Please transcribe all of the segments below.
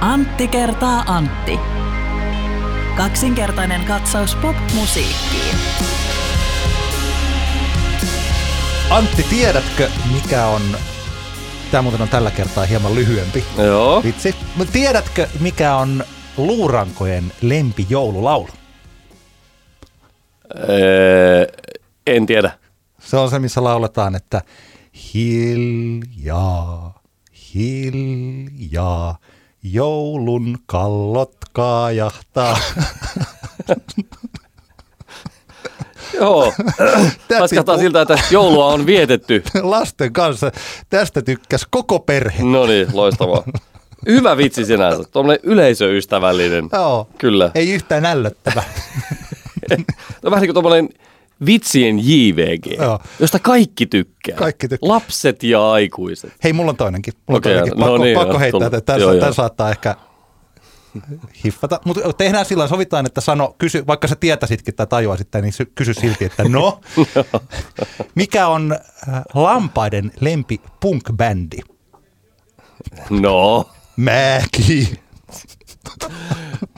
Antti kertaa Antti. Kaksinkertainen katsaus pop-musiikkiin. Antti, tiedätkö mikä on... Tämä muuten on tällä kertaa hieman lyhyempi. Joo. Vitsi. Mutta tiedätkö mikä on luurankojen lempijoululaulu? Öö, en tiedä. Se on se, missä lauletaan, että hiljaa, hiljaa, joulun kallot kaajahtaa. Joo. Paskataan siltä, että joulua on vietetty. Lasten kanssa. Tästä tykkäs koko perhe. No niin, loistavaa. Hyvä vitsi sinänsä. Tuommoinen yleisöystävällinen. Joo. Kyllä. Ei yhtään ällöttävä. No vähän niin kuin tuommoinen vitsien JVG, Joo. josta kaikki tykkää. Kaikki tykkää. Lapset ja aikuiset. Hei, mulla on toinenkin. Mulla Okei, on toinenkin. no Pakko, niin, pakko heittää, että tässä, saattaa ehkä hiffata. Mutta tehdään sillä sovitaan, että sano, kysy, vaikka sä tietäisitkin tai tajuaisit tämän, niin sy- kysy silti, että no, mikä on äh, lampaiden lempi punk-bändi? No, Mäki.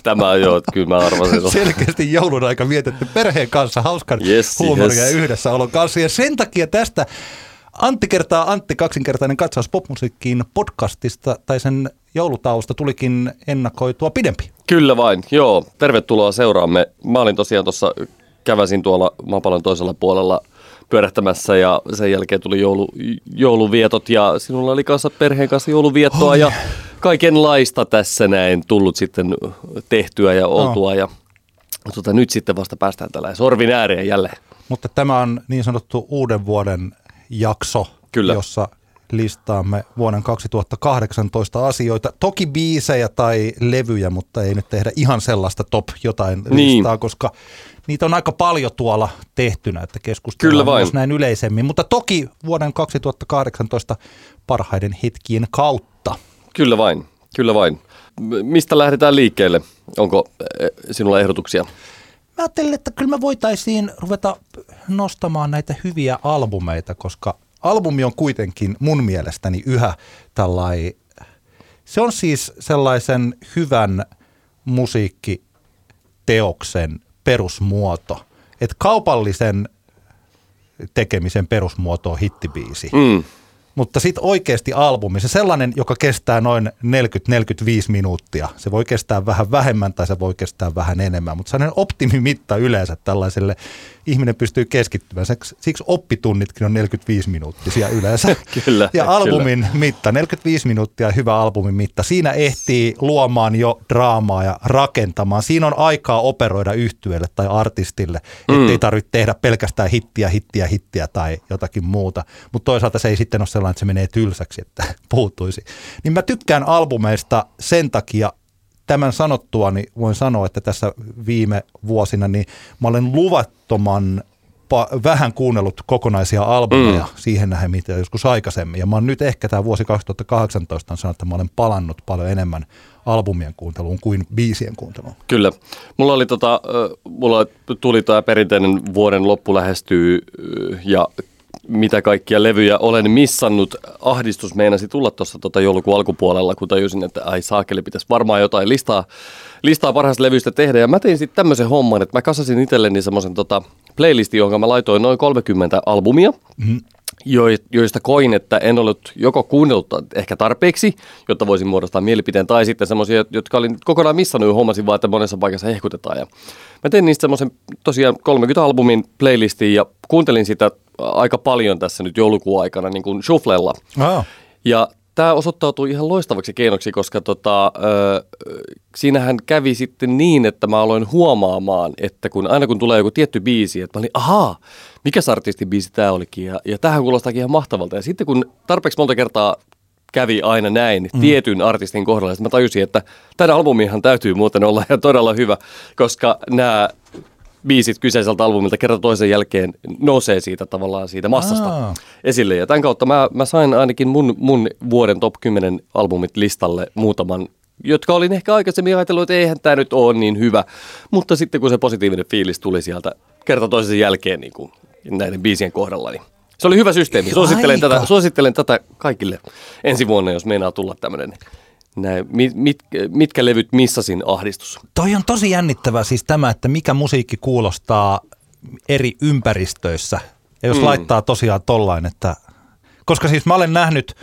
Tämä on jo, että kyllä mä arvasin. Selkeästi joulun aika vietetty perheen kanssa hauskan Yes, huumoria yes. ja yhdessäolon kanssa. Ja sen takia tästä Antti kertaa Antti kaksinkertainen katsaus popmusiikkiin podcastista tai sen joulutausta tulikin ennakoitua pidempi. Kyllä vain, joo. Tervetuloa seuraamme. Mä olin tosiaan tuossa, käväsin tuolla maapallon toisella puolella pyörähtämässä ja sen jälkeen tuli joulu, jouluvietot ja sinulla oli kanssa perheen kanssa jouluviettoa ja kaikenlaista tässä näin tullut sitten tehtyä ja oltua ja tota, nyt sitten vasta päästään tällä sorvin ääreen jälleen. Mutta tämä on niin sanottu uuden vuoden jakso, Kyllä. jossa listaamme vuoden 2018 asioita. Toki biisejä tai levyjä, mutta ei nyt tehdä ihan sellaista top jotain Niin. listaa, koska niitä on aika paljon tuolla tehtynä, että keskustellaan Kyllä myös näin yleisemmin. Mutta toki vuoden 2018 parhaiden hetkien kautta. Kyllä vain, kyllä vain. Mistä lähdetään liikkeelle? Onko eh, sinulla ehdotuksia? Mä ajattelin, että kyllä me voitaisiin ruveta nostamaan näitä hyviä albumeita, koska albumi on kuitenkin mun mielestäni yhä tällai, se on siis sellaisen hyvän musiikkiteoksen perusmuoto. Että kaupallisen tekemisen perusmuoto on hittibiisi. Mm. Mutta sitten oikeasti albumi, se sellainen, joka kestää noin 40-45 minuuttia. Se voi kestää vähän vähemmän tai se voi kestää vähän enemmän, mutta sellainen optimimitta yleensä tällaiselle ihminen pystyy keskittymään. Siksi- oppitunnitkin on 45 minuuttisia yleensä. Kyllä, Ja albumin mitta, 45 minuuttia hyvä albumin mitta. Siinä ehtii luomaan jo draamaa ja rakentamaan. Siinä on aikaa operoida yhtyeelle tai artistille, ettei Mm. tarvitse tehdä pelkästään hittiä, hittiä, hittiä tai jotakin muuta. Mutta toisaalta se ei sitten ole sellainen, että se menee tylsäksi, että puuttuisi. Niin mä tykkään albumeista sen takia, tämän sanottua, niin voin sanoa, että tässä viime vuosina niin mä olen luvattoman pa- vähän kuunnellut kokonaisia albumeja mm. siihen nähden, mitä joskus aikaisemmin. Ja mä oon nyt ehkä tämä vuosi 2018 on sanonut, että mä olen palannut paljon enemmän albumien kuunteluun kuin biisien kuunteluun. Kyllä. Mulla oli tota, mulla tuli tämä perinteinen vuoden loppu lähestyy ja mitä kaikkia levyjä olen missannut. Ahdistus meinasi tulla tuossa tota joulukuun alkupuolella, kun tajusin, että ai saakeli, pitäisi varmaan jotain listaa, listaa parhaista levyistä tehdä. Ja mä tein sitten tämmöisen homman, että mä kasasin itselleni semmoisen tota playlistin, jonka mä laitoin noin 30 albumia. Mm-hmm jo- joista koin, että en ollut joko kuunnellut ehkä tarpeeksi, jotta voisin muodostaa mielipiteen, tai sitten semmoisia, jotka olin kokonaan missannut huomasin vaan, että monessa paikassa hehkutetaan. Ja mä tein niistä semmoisen tosiaan 30 albumin playlistin ja kuuntelin sitä aika paljon tässä nyt joulukuun aikana niin kuin shufflella. Oh. Ja tämä osoittautui ihan loistavaksi keinoksi, koska tota, ö, siinähän kävi sitten niin, että mä aloin huomaamaan, että kun aina kun tulee joku tietty biisi, että mä olin, ahaa, mikä artistin biisi tämä olikin, ja, ja tähän kuulostaakin ihan mahtavalta. Ja sitten kun tarpeeksi monta kertaa kävi aina näin mm. tietyn artistin kohdalla, sitten mä tajusin, että tämän albumihan täytyy muuten olla ihan todella hyvä, koska nämä biisit kyseiseltä albumilta kerta toisen jälkeen nousee siitä tavallaan siitä massasta Aa. esille. Ja tämän kautta mä, mä sain ainakin mun, mun vuoden top 10 albumit listalle muutaman, jotka olin ehkä aikaisemmin ajatellut, että eihän tämä nyt ole niin hyvä. Mutta sitten kun se positiivinen fiilis tuli sieltä kerta toisensa jälkeen niin kuin näiden biisien kohdalla, niin se oli hyvä systeemi. Suosittelen Aika. tätä, suosittelen tätä kaikille ensi vuonna, jos meinaa tulla tämmöinen näin, mit, mit, mitkä levyt missasin ahdistus? Toi on tosi jännittävää siis tämä, että mikä musiikki kuulostaa eri ympäristöissä. Ja jos mm. laittaa tosiaan tollain, että... Koska siis mä olen nähnyt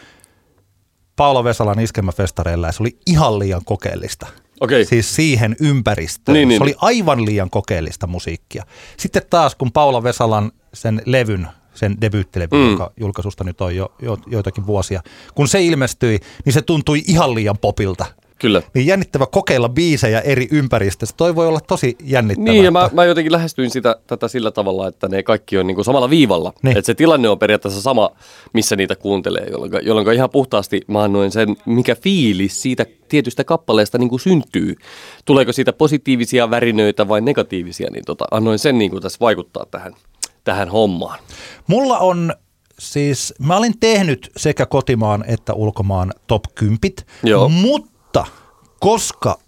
Paula Vesalan iskelmäfestareilla ja se oli ihan liian kokeellista. Okei. Siis siihen ympäristöön. Niin, niin, se oli aivan liian kokeellista musiikkia. Sitten taas kun Paula Vesalan sen levyn, sen debyyttilevyn, mm. joka julkaisusta nyt on jo, jo joitakin vuosia, kun se ilmestyi, niin se tuntui ihan liian popilta. Kyllä. Niin jännittävä kokeilla biisejä eri ympäristöissä. Toi voi olla tosi jännittävää. Niin, ja mä, mä jotenkin lähestyin sitä, tätä sillä tavalla, että ne kaikki on niin kuin samalla viivalla. Niin. Että se tilanne on periaatteessa sama, missä niitä kuuntelee, jolloin, jolloin ihan puhtaasti mä annoin sen, mikä fiilis siitä tietystä kappaleesta niin kuin syntyy. Tuleeko siitä positiivisia värinöitä vai negatiivisia, niin tota, annoin sen niin kuin tässä vaikuttaa tähän, tähän hommaan. Mulla on siis, mä olin tehnyt sekä kotimaan että ulkomaan top 10, Joo. mutta koska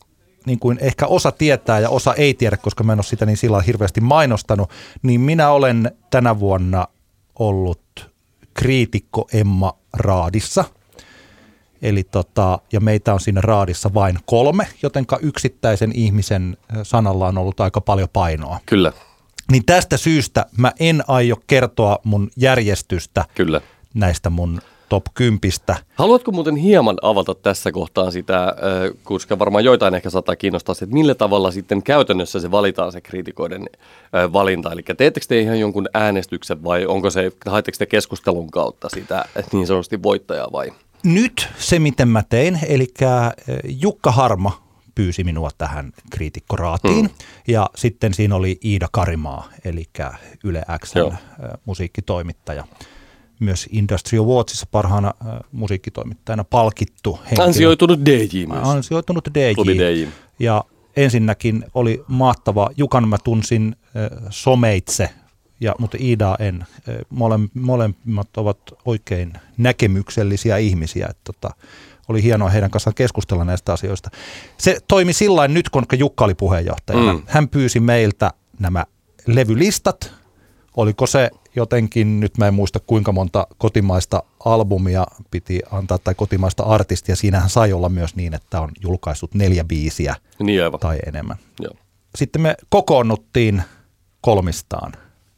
niin kuin ehkä osa tietää ja osa ei tiedä, koska mä en ole sitä niin sillä hirveästi mainostanut, niin minä olen tänä vuonna ollut kriitikko Emma Raadissa. Eli tota, ja meitä on siinä raadissa vain kolme, jotenka yksittäisen ihmisen sanalla on ollut aika paljon painoa. Kyllä, Niin tästä syystä mä en aio kertoa mun järjestystä kyllä. näistä mun top 10. Haluatko muuten hieman avata tässä kohtaa sitä, koska varmaan joitain ehkä saattaa kiinnostaa se, että millä tavalla sitten käytännössä se valitaan se kriitikoiden valinta. Eli teettekö te ihan jonkun äänestyksen vai onko se, haetteko te keskustelun kautta sitä että niin sanotusti voittajaa vai? Nyt se, miten mä tein, eli Jukka Harma pyysi minua tähän kriitikkoraatiin. Hmm. Ja sitten siinä oli Iida Karimaa, eli Yle Xn Joo. ö, musiikkitoimittaja. Myös Industry Awardsissa parhaana musiikkitoimittajana palkittu henkilö. Ansioitunut DJ myös. Ansioitunut DJ. Klubi DJ. Ja ensinnäkin oli mahtava, Jukan mä tunsin someitse, ja, mutta Iidaa en. Mole, molemmat ovat oikein näkemyksellisiä ihmisiä. Että, tota, oli hienoa heidän kanssaan keskustella näistä asioista. Se toimi sillä nyt, kun Jukka oli puheenjohtajana. Mm. Mm. Hän pyysi meiltä nämä levylistat. Oliko se jotenkin, nyt mä en muista kuinka monta kotimaista albumia piti antaa tai kotimaista artistia. Siinähän sai olla myös niin, että on julkaissut neljä biisiä Niin aivan. tai enemmän. Joo. Sitten me kokoonnuttiin kolmistaan.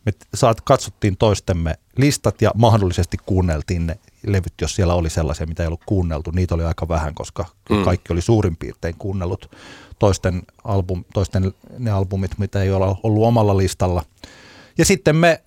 Me saat, katsottiin toistemme listat ja mahdollisesti kuunneltiin ne levyt, jos siellä oli sellaisia, mitä ei ollut kuunneltu. Niitä oli aika vähän, koska mm. kaikki oli suurin piirtein kuunnellut toisten, album, toisten ne albumit, mitä ei ole ollut omalla listalla. Ja sitten me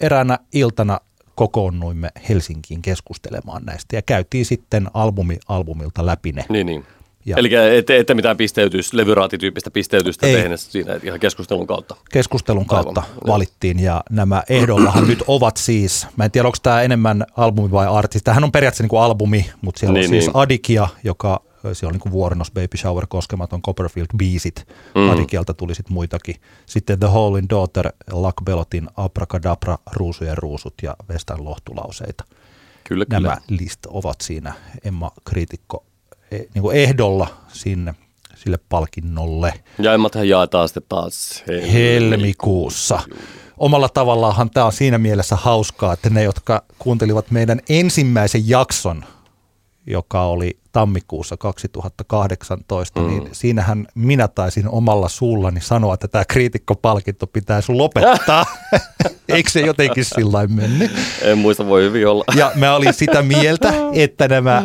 eräänä iltana kokoonnuimme Helsinkiin keskustelemaan näistä ja käytiin sitten albumi albumilta läpi ne. Niin, niin. Ja- Eli ette, ette mitään pisteytys, levyraatityyppistä pisteytystä Ei. tehneet siinä ihan keskustelun kautta. keskustelun kautta Aivan, valittiin ja nämä ehdollahan nyt ovat siis, mä en tiedä onko tämä enemmän albumi vai artisti, tämähän on periaatteessa niin kuin albumi, mutta siellä Niin, on siis niin. Adikia, joka siellä on niin kuin Vuorenos, Baby Shower, Koskematon, Copperfield, biisit, mm. Adikialta tuli sitten muitakin. Sitten The Hole in Daughter, Luck Belotin, Abracadabra, Ruusujen ruusut ja Vestan lohtulauseita. Kyllä, kyllä. Nämä list ovat siinä Emma Kriitikko niin kuin ehdolla sinne sille palkinnolle Ja emmathan jaetaan sitten taas helmikuussa. Omalla tavallaanhan tämä on siinä mielessä hauskaa, että ne, jotka kuuntelivat meidän ensimmäisen jakson, joka oli tammikuussa 2018, mm. niin siinähän minä taisin omalla suullani sanoa, että tämä kriitikkopalkinto pitäisi lopettaa. Eikö se jotenkin sillä lailla mennyt? En muista, voi hyvin olla. Ja mä olin sitä mieltä, että nämä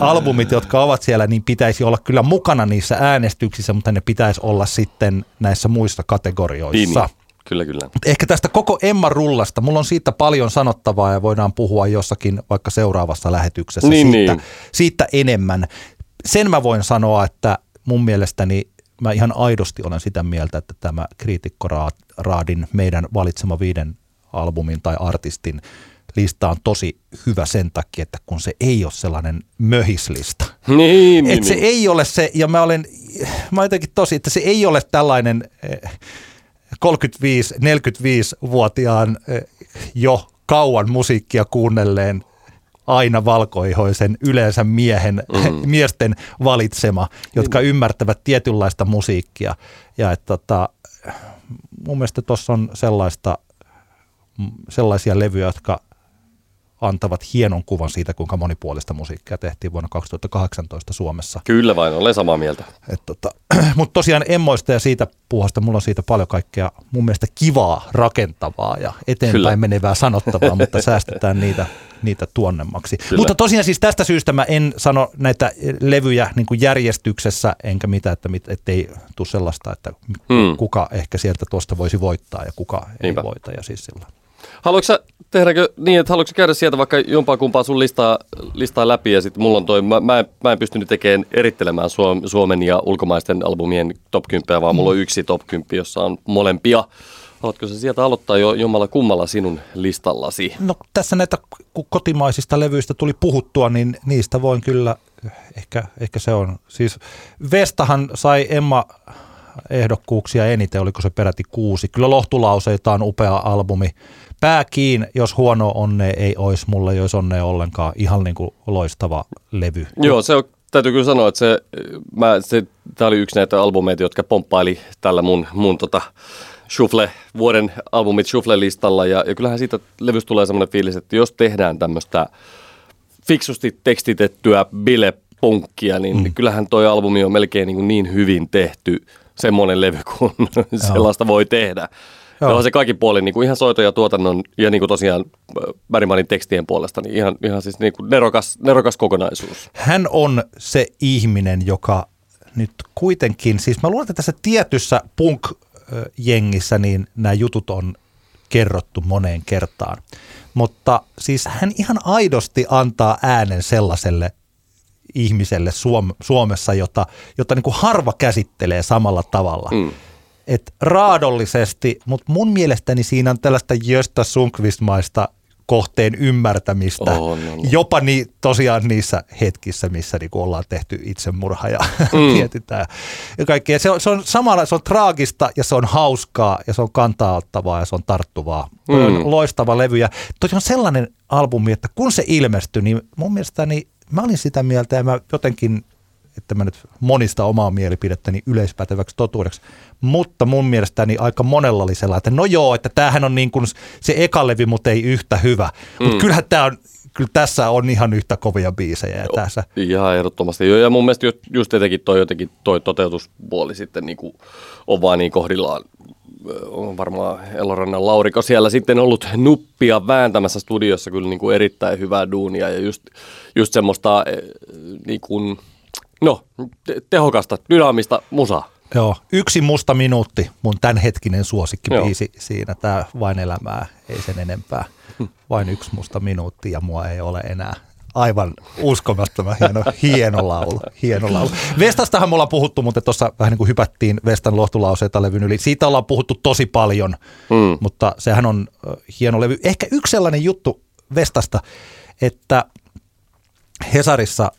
albumit, jotka ovat siellä, niin pitäisi olla kyllä mukana niissä äänestyksissä, mutta ne pitäisi olla sitten näissä muissa kategorioissa. Niin, niin. Kyllä, kyllä. Ehkä tästä koko Emma Rullasta, mulla on siitä paljon sanottavaa ja voidaan puhua jossakin vaikka seuraavassa lähetyksessä Niin, siitä, niin. siitä enemmän. Sen mä voin sanoa, että mun mielestäni mä ihan aidosti olen sitä mieltä, että tämä kriitikkoraadin meidän valitsema viiden albumin tai artistin lista on tosi hyvä sen takia, että kun se ei ole sellainen möhislista. Niin, niin, Et se niin. ei ole se, ja mä olen, mä jotenkin tosi, että se ei ole tällainen eh, 35-45-vuotiaan eh, jo kauan musiikkia kuunnelleen aina valkoihoisen yleensä miehen, mm. miesten valitsema, jotka mm. ymmärtävät tietynlaista musiikkia. Ja että tota, mun mielestä tuossa on sellaista, mm, sellaisia levyjä, jotka antavat hienon kuvan siitä, kuinka monipuolista musiikkia tehtiin vuonna 2018 Suomessa. Kyllä vain, olen samaa mieltä. tota, Mutta tosiaan emmoista ja siitä puuhasta, mulla on siitä paljon kaikkea mun mielestä kivaa, rakentavaa ja eteenpäin Kyllä. menevää sanottavaa, mutta säästetään niitä, niitä tuonnemmaksi. Kyllä. Mutta tosiaan siis tästä syystä mä en sano näitä levyjä niin kuin järjestyksessä, enkä mitä, että ei tule sellaista, että hmm. kuka ehkä sieltä tuosta voisi voittaa ja kuka Niinpä. ei voita ja siis sillä Haluatko sä tehdäkö niin, että haluatko käydä sieltä vaikka jompaa kumpaa sun listaa, listaa läpi ja sitten mulla on toi, mä, mä, en, mä en pystynyt tekemään erittelemään Suomen ja ulkomaisten albumien top 10, vaan mulla on yksi top 10, jossa on molempia. Haluatko se sieltä aloittaa jo jommalla kummalla sinun listallasi? No tässä näitä kotimaisista levyistä tuli puhuttua, niin niistä voin kyllä, ehkä, ehkä se on. Siis Vestahan sai Emma ehdokkuuksia eniten, oliko se peräti kuusi. Kyllä Lohtulauseita on upea albumi pääkiin, jos huono onne ei olisi, mulla ei olisi onnea ollenkaan. Ihan niin kuin loistava levy. Joo, se on, täytyy kyllä sanoa, että se, mä, se, tämä oli yksi näitä albumeita, jotka pomppaili tällä mun, mun tota, Shuffle, vuoden albumit Shuffle-listalla. Ja, ja kyllähän siitä levystä tulee semmoinen fiilis, että jos tehdään tämmöistä fiksusti tekstitettyä bile-punkkia, niin mm. kyllähän toi albumi on melkein niin, niin hyvin tehty semmoinen levy kuin sellaista voi tehdä. Joo. on se kaikki puoli, niin kuin ihan soito ja tuotannon ja niin kuin tosiaan Bergmanin tekstien puolesta, niin ihan, ihan siis niin kuin nerokas, nerokas kokonaisuus. Hän on se ihminen, joka nyt kuitenkin, siis mä luulen, että tässä tietyssä punk-jengissä niin nämä jutut on kerrottu moneen kertaan. Mutta siis hän ihan aidosti antaa äänen sellaiselle ihmiselle Suom- Suomessa, jota, jota niin kuin harva käsittelee samalla tavalla. Mm että raadollisesti, mutta mun mielestäni siinä on tällaista Jöstä Sunkvistmaista kohteen ymmärtämistä. Oh, no, no. Jopa niin, tosiaan niissä hetkissä, missä niin ollaan tehty itsemurha ja mm. mietitään ja kaikkea. Se on, se on samalla, se on traagista ja se on hauskaa ja se on kantaaottavaa ja se on tarttuvaa. Mm. On loistava levy ja on sellainen albumi, että kun se ilmestyi, niin mun mielestäni mä olin sitä mieltä ja mä jotenkin että mä nyt monista omaa mielipidettäni yleispäteväksi totuudeksi. Mutta mun mielestäni aika monella oli sellainen, että no joo, että tämähän on niin kuin se eka levy, mutta ei yhtä hyvä. Mm. Mutta kyllähän tämä on, kyllä tässä on ihan yhtä kovia biisejä. Joo, tässä. Ihan ehdottomasti. Ja mun mielestä just, just toi, jotenkin toi toteutuspuoli sitten niin kuin on vaan niin kohdillaan on varmaan Elorannan Lauriko siellä sitten ollut nuppia vääntämässä studiossa kyllä niin kuin erittäin hyvää duunia ja just, just semmoista niin kuin, No, te- tehokasta, dynaamista musaa. Joo, yksi musta minuutti, mun tämänhetkinen suosikkibiisi Joo. siinä, tämä Vain elämää, ei sen enempää. Vain yksi musta minuutti ja mua ei ole enää. Aivan uskomattoman hieno, hieno laulu. Hieno laulu. Vestastahan me ollaan puhuttu, mutta tuossa vähän niin kuin hypättiin Vestan lohtulauseita levyn yli. Siitä ollaan puhuttu tosi paljon, mm. mutta sehän on hieno levy. Ehkä yksi sellainen juttu Vestasta, että Hesarissa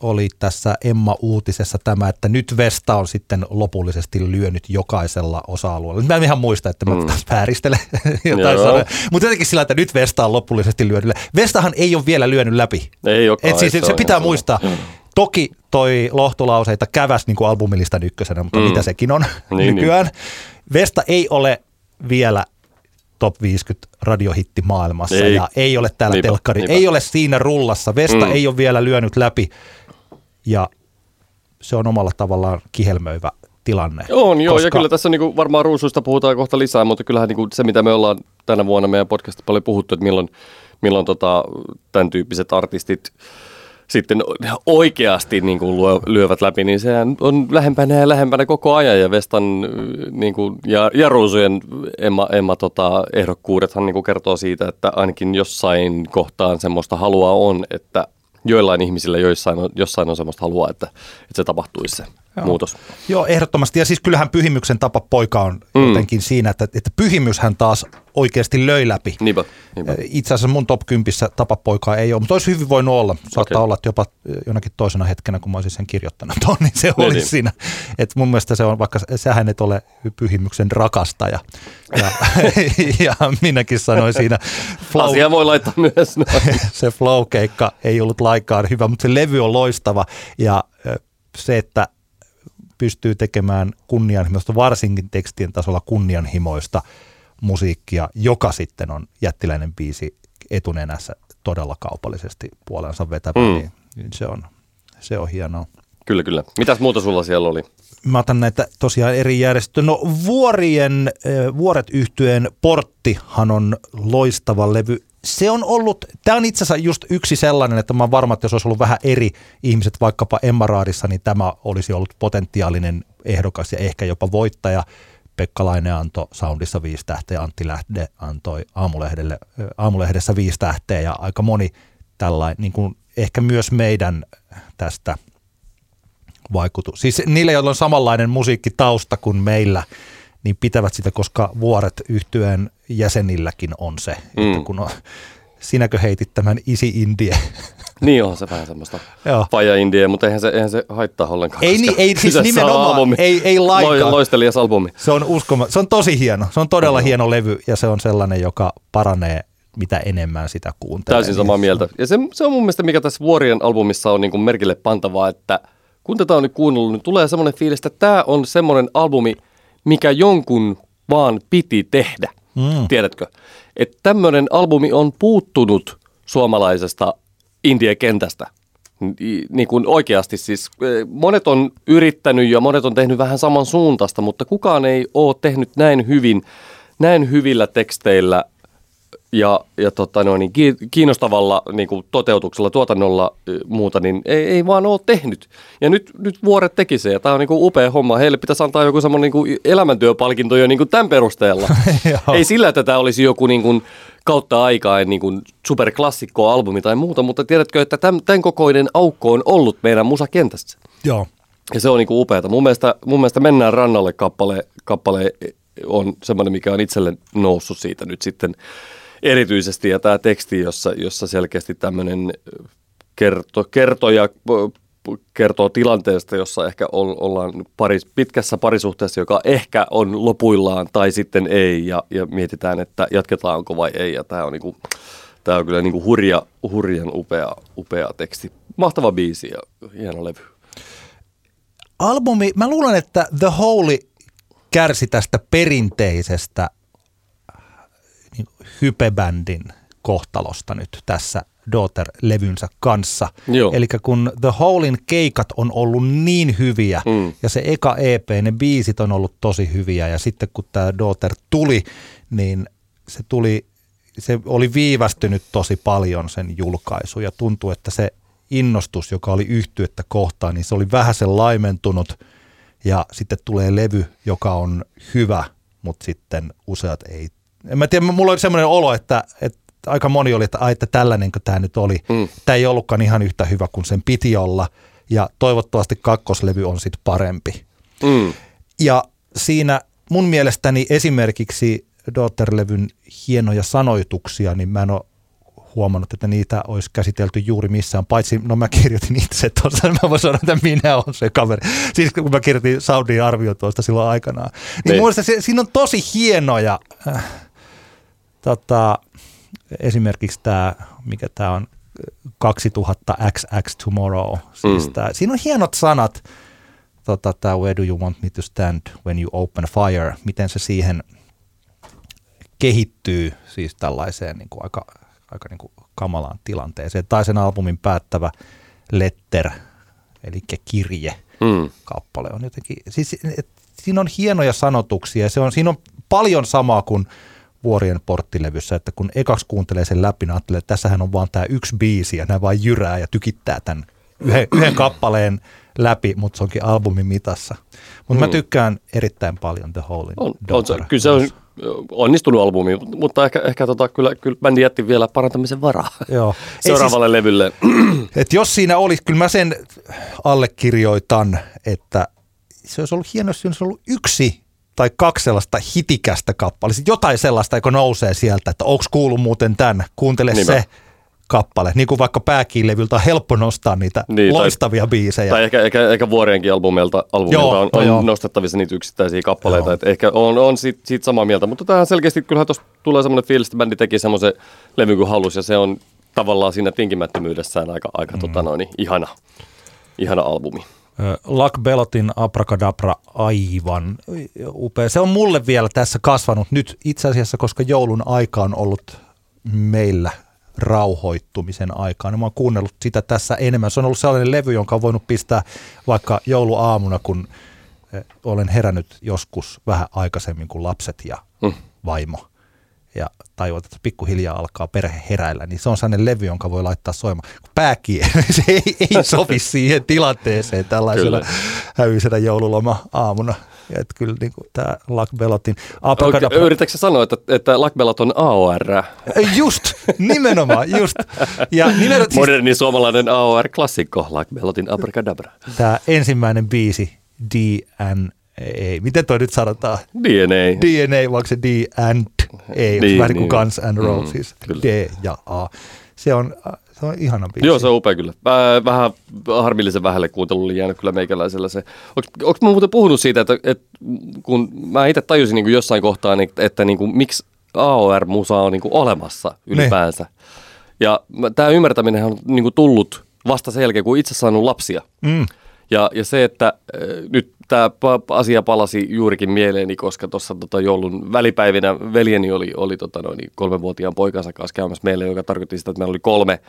oli tässä Emma-uutisessa tämä, että nyt Vesta on sitten lopullisesti lyönyt jokaisella osa-alueella. Mä en ihan muista, että mä mm. taas vääristelen jotain sanoja. Mutta jotenkin sillä, että nyt Vesta on lopullisesti lyönyt. Vestahan ei ole vielä lyönyt läpi. Ei ole Et siis, se, se pitää muistaa. Toki toi lohtulauseita käväs niin kuin albumilistan ykkösenä, mutta mm. mitä sekin on niin, nykyään. Niin. Vesta ei ole vielä top 50 radiohitti maailmassa ei. ja ei ole täällä niinpä, telkkari, niinpä. ei ole siinä rullassa. Vesta mm. ei ole vielä lyönyt läpi ja se on omalla tavallaan kihelmöivä tilanne. On joo, koska... ja kyllä tässä niinku varmaan ruusuista puhutaan kohta lisää, mutta kyllähän niinku se, mitä me ollaan tänä vuonna meidän podcastissa paljon puhuttu, että milloin, milloin tota, tämän tyyppiset artistit sitten oikeasti niin kuin luo, lyövät läpi, niin sehän on lähempänä ja lähempänä koko ajan. Ja Vestan niin kuin, ja, ja Ruusujen Emma, Emma tota, ehdokkuudethan niin kuin kertoo siitä, että ainakin jossain kohtaan semmoista halua on, että joillain ihmisillä joissain on, jossain on semmoista halua, että, että se tapahtuisi se Joo. muutos. Joo, ehdottomasti. Ja siis kyllähän pyhimyksen tapa poika on mm. jotenkin siinä, että, että pyhimyshän taas oikeasti löi läpi. Niinpä, niinpä. Itse asiassa mun top 10 tapapoikaa ei ole, mutta olisi hyvin voinut olla. Saattaa okay. olla, että jopa jonakin toisena hetkenä, kun mä olisin sen kirjoittanut ton, niin se niin, olisi niin. siinä. Et mun mielestä se on, vaikka sähän et ole pyhimyksen rakastaja. Ja, ja minäkin sanoin siinä. Flow, Asia voi laittaa myös. se flow-keikka ei ollut laikaan hyvä, mutta se levy on loistava ja se, että pystyy tekemään kunnianhimoista, varsinkin tekstien tasolla kunnianhimoista musiikkia, joka sitten on jättiläinen biisi etunenässä todella kaupallisesti puolensa vetävä, Mm. niin, niin se on, se on hienoa. Kyllä, kyllä. Mitäs muuta sulla siellä oli? Mä otan näitä tosiaan eri järjestöjä. No Vuorien, äh, Vuoret yhtyeen Porttihan on loistava levy. Se on ollut, tämä on itse asiassa just yksi sellainen, että mä oon varma, että jos olisi ollut vähän eri ihmiset vaikkapa Emmaraadissa, niin tämä olisi ollut potentiaalinen ehdokas ja ehkä jopa voittaja. Pekka Laine antoi Soundissa viisi tähteä, Antti Lähde antoi aamulehdelle, aamulehdessä viisi tähteä ja aika moni tällainen, niin kuin ehkä myös meidän tästä vaikutus. Siis niille, joilla on samanlainen musiikkitausta kuin meillä, niin pitävät sitä, koska vuoret yhtyeen jäsenilläkin on se, mm. että kun on, sinäkö heitit tämän isi indie. Niin on se vähän semmoista faja indie, mutta eihän se, eihän se haittaa ollenkaan. Ei niin, ei siis nimenomaan, albumi. ei- ei lainkaan. Loi- Loistelias albumi. Se on uskoma, se on tosi hieno. Se on todella hieno levy ja se on sellainen, joka paranee mitä enemmän sitä kuuntelee. Täysin samaa mieltä. Ja se, se on mun mielestä, mikä tässä Vuorien albumissa on niin kuin merkille pantavaa, että kun tätä on nyt kuunnellut, niin tulee semmoinen fiilis, että tämä on semmoinen albumi, mikä jonkun vaan piti tehdä. Mm. Tiedätkö? Että tämmöinen albumi on puuttunut suomalaisesta indie-kentästä. Ni- Niin kuin oikeasti siis. eh, Monet on yrittänyt ja monet on tehnyt vähän saman suuntaista, mutta kukaan ei ole tehnyt näin hyvin, näin hyvillä teksteillä ja, ja tota, no, niin, ki- kiinnostavalla niin kuin toteutuksella, tuotannolla muuta, niin ei, ei vaan ole tehnyt. Ja nyt, nyt vuoret teki se, ja tämä on niin kuin upea homma. Heille pitäisi antaa joku semmoinen niin kuin elämäntyöpalkinto jo niin kuin tämän perusteella. Ei sillä, että tämä olisi joku niin kuin kautta aikaa niin kuin superklassikko-albumi tai muuta, mutta tiedätkö, että tämän, tämän kokoinen aukko on ollut meidän musakentässä. Joo. Ja se on niinku upeata. Mun mielestä, mun mielestä Mennään rannalle kappale, kappale on semmoinen, mikä on itselle noussut siitä nyt sitten erityisesti. Ja tämä teksti, jossa, jossa selkeästi tämmöinen kerto, kertoja p- kertoo tilanteesta, jossa ehkä ol- ollaan paris, pitkässä parisuhteessa, joka ehkä on lopuillaan tai sitten ei. Ja, ja mietitään, että jatketaanko vai ei. Ja tämä on, niinku, tää on kyllä niinku hurja, hurjan upea, upea teksti. Mahtava biisi ja hieno levy. albumi, mä luulen, että The Holy kärsi tästä perinteisestä niin hypebändin kohtalosta nyt tässä Daughter-levynsä kanssa. Eli kun The Holein keikat on ollut niin hyviä Mm. ja se eka EP, ne biisit on ollut tosi hyviä ja sitten kun tämä Daughter tuli, niin se tuli, se oli viivästynyt tosi paljon sen julkaisu ja tuntuu, että se innostus, joka oli yhtyettä kohtaan, niin se oli vähän sen laimentunut ja sitten tulee levy, joka on hyvä, mutta sitten useat ei. En mä tiedä, mulla oli semmoinen olo, että, että aika moni oli, että, ai, että tällainenkö tämä nyt oli. Mm. Tämä ei ollutkaan ihan yhtä hyvä kuin sen piti olla ja toivottavasti kakkoslevy on sitten parempi. Mm. Ja siinä mun mielestäni esimerkiksi Daughter-levyn hienoja sanoituksia, niin mä en ole huomannut, että niitä olisi käsitelty juuri missään, paitsi, no mä kirjoitin itse tuossa, niin mä voin sanoa, että minä olen se kaveri. Siis kun mä kirjoitin Saudin arvio tuosta silloin aikanaan. Niin, Niin. niin. mun mielestä se, siinä on tosi hienoja, äh, tota, esimerkiksi tämä, mikä tämä on, 2000 XX Tomorrow. Siis Mm. tää, siinä on hienot sanat, tota, tämä Where do you want me to stand when you open fire, miten se siihen kehittyy siis tällaiseen niin kuin aika, aika niin kuin kamalaan tilanteeseen. Tai sen albumin päättävä letter, eli kirje Mm. kappale on jotenkin, siis et, siinä on hienoja sanotuksia se on, siinä on paljon samaa kuin Vuorien porttilevyssä, että kun ekaksi kuuntelee sen läpi, niin ajattelee, että tässähän on vaan tämä yksi biisi ja nämä vain jyrää ja tykittää tämän yhden, yhden kappaleen läpi, mutta se onkin albumin mitassa. Mutta mä Mm. tykkään erittäin paljon The Holein On, on se, kyllä se on onnistunut albumi, mutta ehkä, ehkä tota, kyllä, kyllä bändi jätti vielä parantamisen varaa Joo. Seuraavalle levylle. Siis, et jos siinä olisi, kyllä mä sen allekirjoitan, että se olisi ollut hienoa, jos olisi ollut yksi tai kaksi sellaista hitikästä kappaletta, jotain sellaista, joka nousee sieltä, että onko kuullut muuten tämän, kuuntele Niinpä. se kappale. Niin kuin vaikka pääkiilevyltä on helppo nostaa niitä Niin, niin, tai- loistavia biisejä. Tai ehkä, ehkä, ehkä Vuorienkin albumilta, albumilta Joo, on, on joo. nostettavissa niitä yksittäisiä kappaleita. Joo. Et ehkä on, on siitä, siitä samaa mieltä, mutta tähän selkeästi kyllähän tuossa tulee semmoinen fiilis, että bändi teki semmoisen levyn kuin halusi ja se on tavallaan siinä tinkimättömyydessään aika, aika mm. tota noin, ihana, ihana albumi. Ö, Luck Bellotin Abracadabra aivan upea. Se on mulle vielä tässä kasvanut nyt itse asiassa, koska joulun aika on ollut meillä rauhoittumisen aikaan. Ja mä oon kuunnellut sitä tässä enemmän. Se on ollut sellainen levy, jonka on voinut pistää vaikka jouluaamuna, kun olen herännyt joskus vähän aikaisemmin kuin lapset ja Mm. vaimo. Ja tajuat, että pikkuhiljaa alkaa perhe heräillä, niin se on sellainen levy, jonka voi laittaa soimaan. Pääkieli, se ei, ei sovi siihen tilanteeseen tällaisella Kyllä. joululoma-aamuna. Ja että kyllä niin kuin tämä Luck Bellotin Onko, yritätkö sanoa, että, että Lakbelat on AOR? Just, nimenomaan, just. Ja nimenomaan siis Moderni suomalainen AOR-klassikko, Lakbelotin Abracadabra. tämä ensimmäinen biisi, DNA, miten toi nyt sanotaan? DNA. DNA, vaikka se D and A, Niin, vähän niin kuin niin. Guns Mm, Roses, kyllä. D ja A. Se on, se on ihana biisi. Joo, se on upea kyllä. Vä- Vähän harmillisen vähälle kuuntelulle jäänyt kyllä meikäläisellä se. Onko mä muuten puhunut siitä, että, että kun mä itse tajusin niin kuin jossain kohtaa, niin, että niin kuin, miksi AOR-musa on niin kuin olemassa ylipäänsä. Ja tämä ymmärtäminen on niin kuin tullut vasta sen jälkeen, kun itse saanut lapsia. Mm. Ja, ja se, että äh, nyt tämä asia palasi juurikin mieleeni, koska tuossa tota, joulun välipäivinä veljeni oli, oli tota, noin, kolmenvuotiaan poikansa kanssa käymässä meille, joka tarkoitti sitä, että meillä oli kolme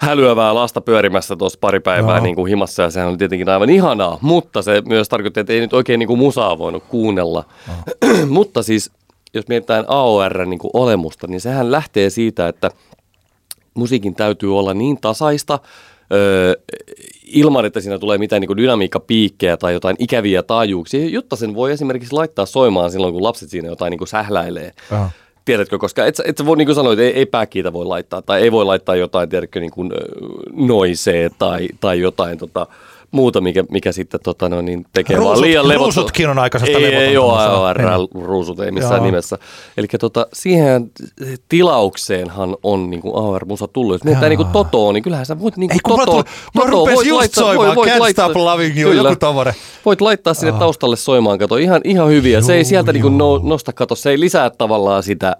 hälyävää lasta pyörimässä tuossa pari päivää niin kuin himassa ja sehän oli tietenkin aivan ihanaa, mutta se myös tarkoitti, että ei nyt oikein niin kuin musaa voinut kuunnella. mutta siis jos mietitään AOR niin kuin olemusta, niin sehän lähtee siitä, että musiikin täytyy olla niin tasaista, öö, ilman että siinä tulee mitään niin dynamiikkapiikkejä tai jotain ikäviä taajuuksia, jotta sen voi esimerkiksi laittaa soimaan silloin, kun lapset siinä jotain niin sähläilee. Aha. Tiedätkö, koska et, et voi, niin kuin sanoit, ei, ei pääkiitä voi laittaa, tai ei voi laittaa jotain, tiedätkö, niin kuin noisee tai, tai jotain tota, muuta, mikä, mikä sitten tota, no, niin tekee vaan Ruusut- liian levoton. ruusutkin on aika Ei, ei levotonta ole musaa. AOR-ruusut, ei missään Joo. nimessä. Eli tota, siihen tilaukseenhan on niin kuin AOR-musa tullut. Jos mietitään niin kuin Totoa, niin kyllähän sä voit niin Ei kuin kun Toto, tuli, mulla rupesi just soimaan Can't Stop Loving You, Kyllä. joku tommonen. Voit laittaa sinne taustalle soimaan, kato, ihan, ihan hyviä. se ei Juu, sieltä niin juu. no, nosta, kato, se ei lisää tavallaan sitä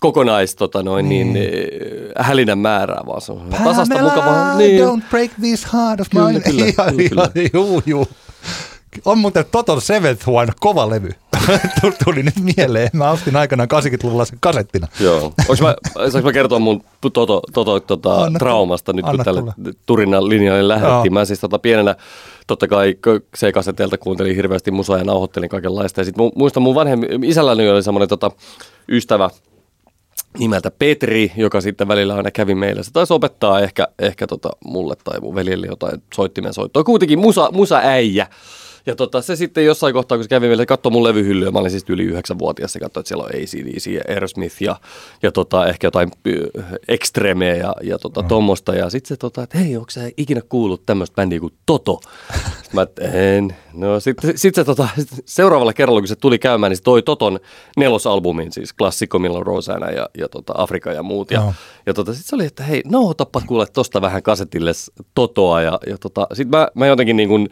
kokonais tota noin, niin. Niin, hälinän määrää, vaan se on tasasta Pamela, mukavaa. Niin. don't break this heart of Kyllä, mine. kyllä, kyllä, ihan, juu, juu. On muuten Toton Seventh One kova levy. Tuli nyt mieleen. Mä ostin aikanaan 80-luvulla sen kasettina. Joo. Onks mä, saanko mä kertoa mun toto, toto, tota, Anna traumasta nyt, kun tälle. Turinan linjalle lähdettiin. Joo. Mä siis tota, pienenä totta kai C-kasetelta kuuntelin hirveästi musaa ja nauhoittelin kaikenlaista. Ja sit mu, muistan mun vanhemmi, isälläni oli semmoinen tota, ystävä, nimeltä Petri, joka sitten välillä aina kävi meillä. Se taisi opettaa ehkä, ehkä tota mulle tai mun veljelle jotain soittimen soittoa. Kuitenkin musa, musa äijä. Ja tota, se sitten jossain kohtaa, kun se kävi meille, katsoi mun levyhyllyä, mä olin siis yli yhdeksänvuotias, se katsoi, että siellä on ACDC ja Aerosmith ja, ja tota, ehkä jotain Extremeä ja, ja tota, Mm. tommosta. Ja sitten se, tota, että hei, onko sä ikinä kuullut tämmöistä bändiä kuin Toto? Sitten mä, että en. No sitten sit se tota, sit seuraavalla kerralla, kun se tuli käymään, niin se toi Toton nelosalbumin, siis klassikko Milloin Rosanna ja, ja tota, Afrika ja muut. Ja, Joo. ja tota, sitten se oli, että hei, nauhoitapa kuule tosta vähän kasetille Totoa. Ja, ja tota, sitten mä, mä jotenkin niin kuin,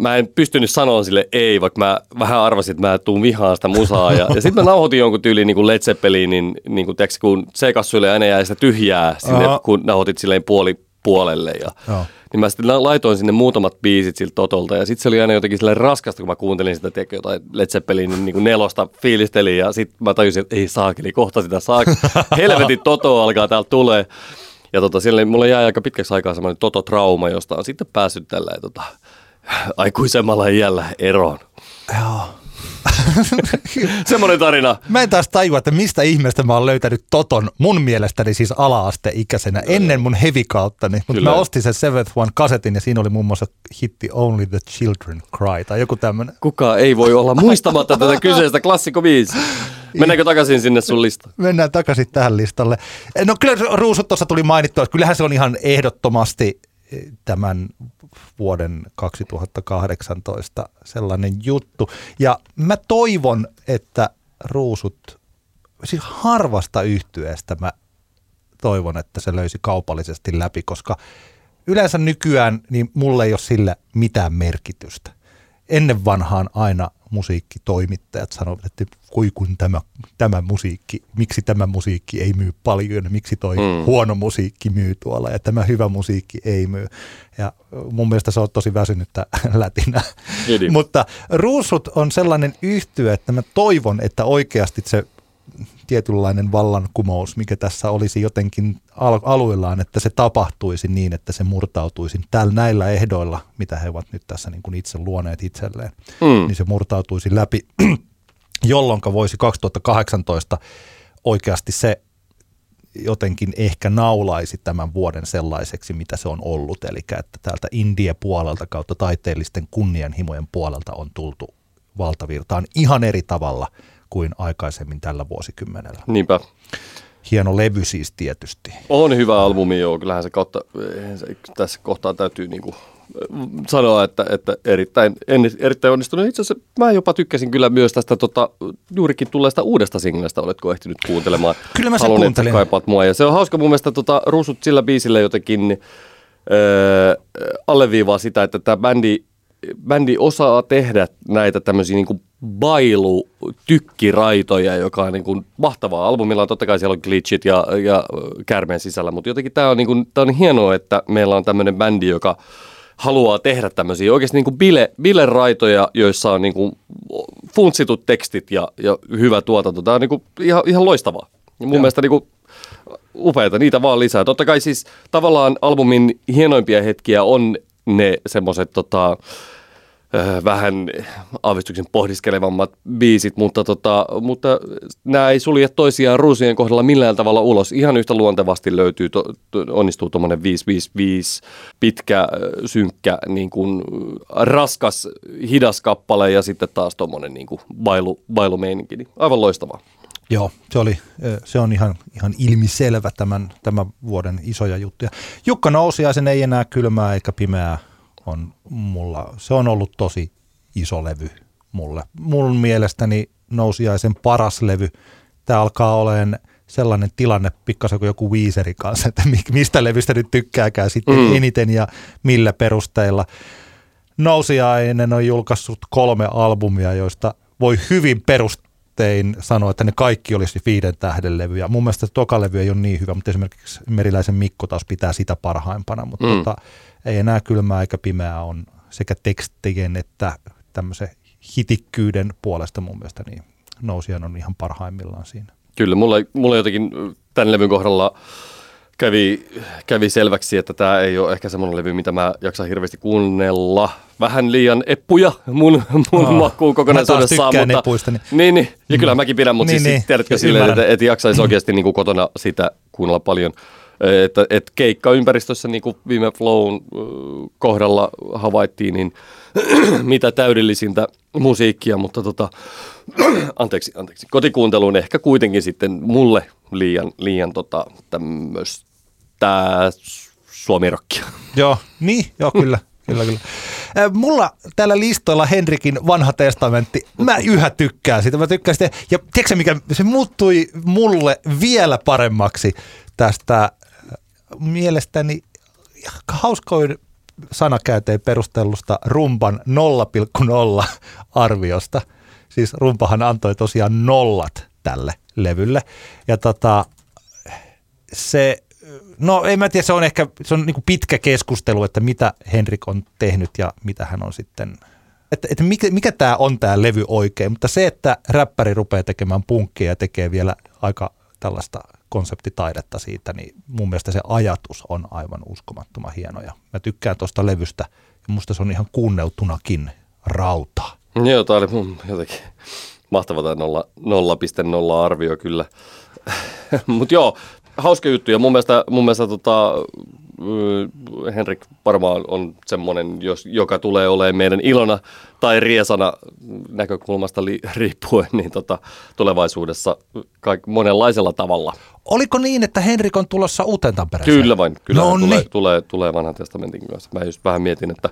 mä en pystynyt sanoa sille ei, vaikka mä vähän arvasin, että mä tuun vihaan sitä musaa. Ja, ja sitten mä nauhoitin jonkun tyyliin niin kuin Led Zeppelinin, niin kuin, tiiäks, kun C-kassuille aina jäi sitä tyhjää sinne, Aha. kun nauhoitit silleen puoli puolelle. Ja, Joo. niin mä sitten la- laitoin sinne muutamat biisit siltä Totolta ja sitten se oli aina jotenkin silleen raskasta, kun mä kuuntelin sitä, tiedätkö, jotain Led Zeppelinin niin kuin nelosta fiilistelin ja sitten mä tajusin, että ei saakeli, kohta sitä saa. Helvetin Toto alkaa täältä tulee. Ja tota, siellä mulla jäi aika pitkäksi aikaa semmoinen Toto-trauma, josta on sitten päässyt tällä tota, aikuisemmalla iällä eroon. Joo. Semmoinen tarina. Mä en taas tajua, että mistä ihmeestä mä oon löytänyt Toton mun mielestäni siis ala-asteikäisenä ennen mun hevikauttani. Mutta mä ostin sen Seventh One kasetin ja siinä oli muun muassa hitti Only the Children Cry tai joku tämmönen. Kuka ei voi olla muistamatta tätä kyseistä klassikko biisi. Mennäänkö takaisin sinne sun listaan? Mennään takaisin tähän listalle. No kyllä ruusut tuossa tuli mainittua, että kyllähän se on ihan ehdottomasti eh, tämän vuoden 2018 sellainen juttu. Ja mä toivon, että ruusut, siis harvasta yhtyeestä mä toivon, että se löysi kaupallisesti läpi, koska yleensä nykyään niin mulle ei ole sillä mitään merkitystä. Ennen vanhaan aina musiikkitoimittajat sanoivat, että kui kun tämä, tämä musiikki, miksi tämä musiikki ei myy paljon, miksi toi Mm. huono musiikki myy tuolla ja tämä hyvä musiikki ei myy. Ja mun mielestä se on tosi väsynyttä lätinä. Edi. Mutta Ruusut on sellainen yhtyö, että mä toivon, että oikeasti se tietynlainen vallankumous, mikä tässä olisi jotenkin al- alueellaan, että se tapahtuisi niin, että se murtautuisi tällä näillä ehdoilla, mitä he ovat nyt tässä niin kuin itse luoneet itselleen, mm. niin se murtautuisi läpi, jolloin voisi 2018 oikeasti se jotenkin ehkä naulaisi tämän vuoden sellaiseksi, mitä se on ollut. Eli että täältä India-puolelta kautta taiteellisten kunnianhimojen puolelta on tultu valtavirtaan ihan eri tavalla kuin aikaisemmin tällä vuosikymmenellä. Niinpä. Hieno levy siis tietysti. On hyvä albumi, joo. Kyllähän se, kautta, se tässä kohtaa täytyy niinku sanoa, että, että erittäin, erittäin onnistunut. Itse asiassa mä jopa tykkäsin kyllä myös tästä tota, juurikin tulleesta uudesta singlestä. Oletko ehtinyt kuuntelemaan? Kyllä mä sen Haluan, kuuntelin. kaipaat mua. Ja se on hauska mun mielestä tota, ruusut sillä biisillä jotenkin öö, alleviivaa sitä, että tämä bändi, bändi osaa tehdä näitä tämmöisiä niin bailu tykkiraitoja, joka on niin kuin mahtavaa. Albumilla on totta kai siellä on glitchit ja, ja kärmeen sisällä, mutta jotenkin tämä on, niin kuin, tämä on hienoa, että meillä on tämmöinen bändi, joka haluaa tehdä tämmöisiä oikeasti niin kuin bile, bile-raitoja, joissa on niin kuin funtsitut tekstit ja, ja hyvä tuotanto. Tämä on niin kuin ihan, ihan loistavaa. Ja mun Joo. mielestä niin kuin upeita, niitä vaan lisää. Totta kai siis tavallaan albumin hienoimpia hetkiä on ne semmoiset tota, Äh, vähän aavistuksen pohdiskelevammat biisit, mutta, tota, mutta nämä ei sulje toisiaan ruusien kohdalla millään tavalla ulos. Ihan yhtä luontevasti löytyy, to, to, onnistuu tuommoinen 555 pitkä, synkkä, niin kuin, raskas, hidas kappale ja sitten taas tuommoinen niin bailu, bailumeininki. Niin aivan loistavaa. Joo, se, oli, se on ihan, ihan ilmiselvä tämän, tämän vuoden isoja juttuja. Jukka Nousiaisen ei enää kylmää eikä pimeää on mulla, se on ollut tosi iso levy mulle. Mun mielestäni nousiaisen paras levy. Tämä alkaa olemaan sellainen tilanne pikkasen kuin joku viiseri kanssa, että mistä levystä nyt tykkääkään sitten mm. eniten ja millä perusteilla. Nousiainen on julkaissut kolme albumia, joista voi hyvin perustein sanoa, että ne kaikki olisi viiden tähden levyjä. Mun mielestä toka levy ei ole niin hyvä, mutta esimerkiksi Meriläisen Mikko taas pitää sitä parhaimpana, mutta mm. tota, ei enää kylmää eikä pimeää on sekä tekstien että tämmöisen hitikkyyden puolesta mun mielestä niin nousijan on ihan parhaimmillaan siinä. Kyllä, mulla, mulla jotenkin tämän levyn kohdalla kävi, kävi selväksi, että tämä ei ole ehkä semmoinen levy, mitä mä jaksan hirveästi kuunnella. Vähän liian eppuja mun, mun oh, makuun kokonaisuudessaan. Mä mutta, niin. Niin, niin, ja kyllä mäkin pidän, mutta niin, siis niin, tiedätkö silleen, että et jaksaisi oikeasti niin kuin kotona sitä kuunnella paljon – että et keikkaympäristössä, niin kuin viime Flown kohdalla havaittiin, niin mitä täydellisintä musiikkia, mutta tota, anteeksi, anteeksi, kotikuunteluun ehkä kuitenkin sitten mulle liian, liian tota, tämmöistä suomirokkia. Joo, niin, joo kyllä. Kyllä, kyllä. Mulla tällä listoilla Henrikin vanha testamentti, mä yhä tykkään sitä. Mä tykkään sitä. Ja tiedätkö mikä, se muuttui mulle vielä paremmaksi tästä mielestäni hauskoin sanakäyteen perustellusta rumban 0,0 arviosta. Siis rumpahan antoi tosiaan nollat tälle levylle. Ja tota, se, no en mä tiedä, se on ehkä se on niin pitkä keskustelu, että mitä Henrik on tehnyt ja mitä hän on sitten, että, että mikä, mikä tämä on tämä levy oikein. Mutta se, että räppäri rupeaa tekemään punkkia ja tekee vielä aika tällaista konseptitaidetta siitä, niin mun mielestä se ajatus on aivan uskomattoman hieno. Ja mä tykkään tuosta levystä ja musta se on ihan kuunneltunakin rautaa. Joo, tämä oli mun jotenkin mahtava tämä 0,0 arvio kyllä. Mutta joo, hauska juttu ja mun mielestä, mun mielestä tota, Henrik varmaan on semmoinen, jos, joka tulee olemaan meidän ilona tai riesana näkökulmasta li, riippuen niin tota, tulevaisuudessa kaik, monenlaisella tavalla. Oliko niin, että Henrik on tulossa uuteen Tampereeseen? Kyllä vain, kyllä no tulee, niin. tulee, tulee vanhan testamentin kanssa. Mä just vähän mietin, että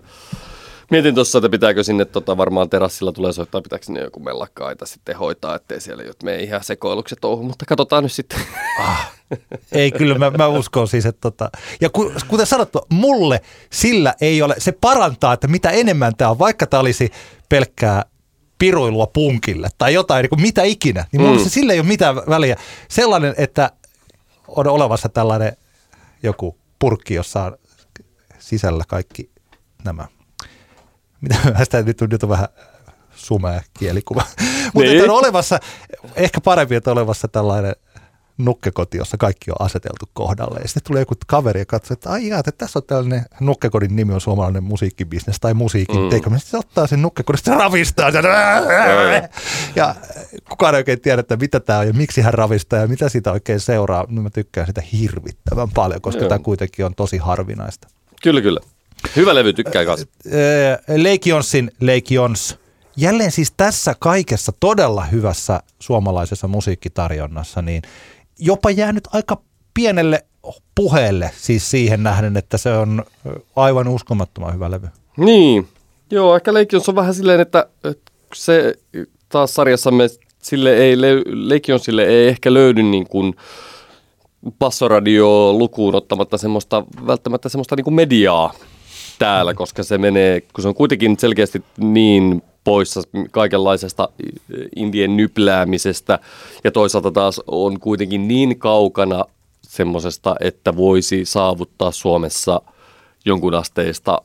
Mietin tuossa, että pitääkö sinne tota, varmaan terassilla tulee soittaa, pitääkö sinne joku mellakkaita sitten hoitaa, ettei siellä jot mene ihan sekoilukset touhu, mutta katsotaan nyt sitten. Ah, ei, kyllä mä, mä uskon siis, että tota, ja kuten sanottu, mulle sillä ei ole, se parantaa, että mitä enemmän tämä on, vaikka tämä olisi pelkkää piruilua punkille tai jotain, niin kuin mitä ikinä, niin mulle mm. se sillä ei ole mitään väliä. Sellainen, että on olevassa tällainen joku purkki, jossa on sisällä kaikki nämä mitä sitä nyt, nyt on vähän sumea kielikuva. Mutta Niin. on olemassa, ehkä parempi, että on olemassa tällainen nukkekoti, jossa kaikki on aseteltu kohdalle. Ja sitten tulee joku kaveri ja katsoo, että ai jaa, että tässä on tällainen nukkekodin nimi on suomalainen musiikkibisnes tai musiikin Mm. tekeminen. Sitten se ottaa sen nukkekodin, se ravistaa sen. Ja kukaan ei oikein tiedä, että mitä tämä on ja miksi hän ravistaa ja mitä siitä oikein seuraa. No mä tykkään sitä hirvittävän paljon, koska tämä kuitenkin on tosi harvinaista. Kyllä, kyllä. Hyvä levy, tykkää kanssa. Lake Jonsin Lake Jons. Jälleen siis tässä kaikessa todella hyvässä suomalaisessa musiikkitarjonnassa, niin jopa jäänyt aika pienelle puheelle siis siihen nähden, että se on aivan uskomattoman hyvä levy. Niin. Joo, ehkä Leikions on vähän silleen, että, se taas sarjassamme sille ei, Leikionsille ei ehkä löydy niin kuin passoradio lukuun ottamatta semmoista, välttämättä semmoista niin kuin mediaa täällä, koska se menee, kun se on kuitenkin selkeästi niin poissa kaikenlaisesta indien nypläämisestä ja toisaalta taas on kuitenkin niin kaukana semmoisesta, että voisi saavuttaa Suomessa jonkun asteista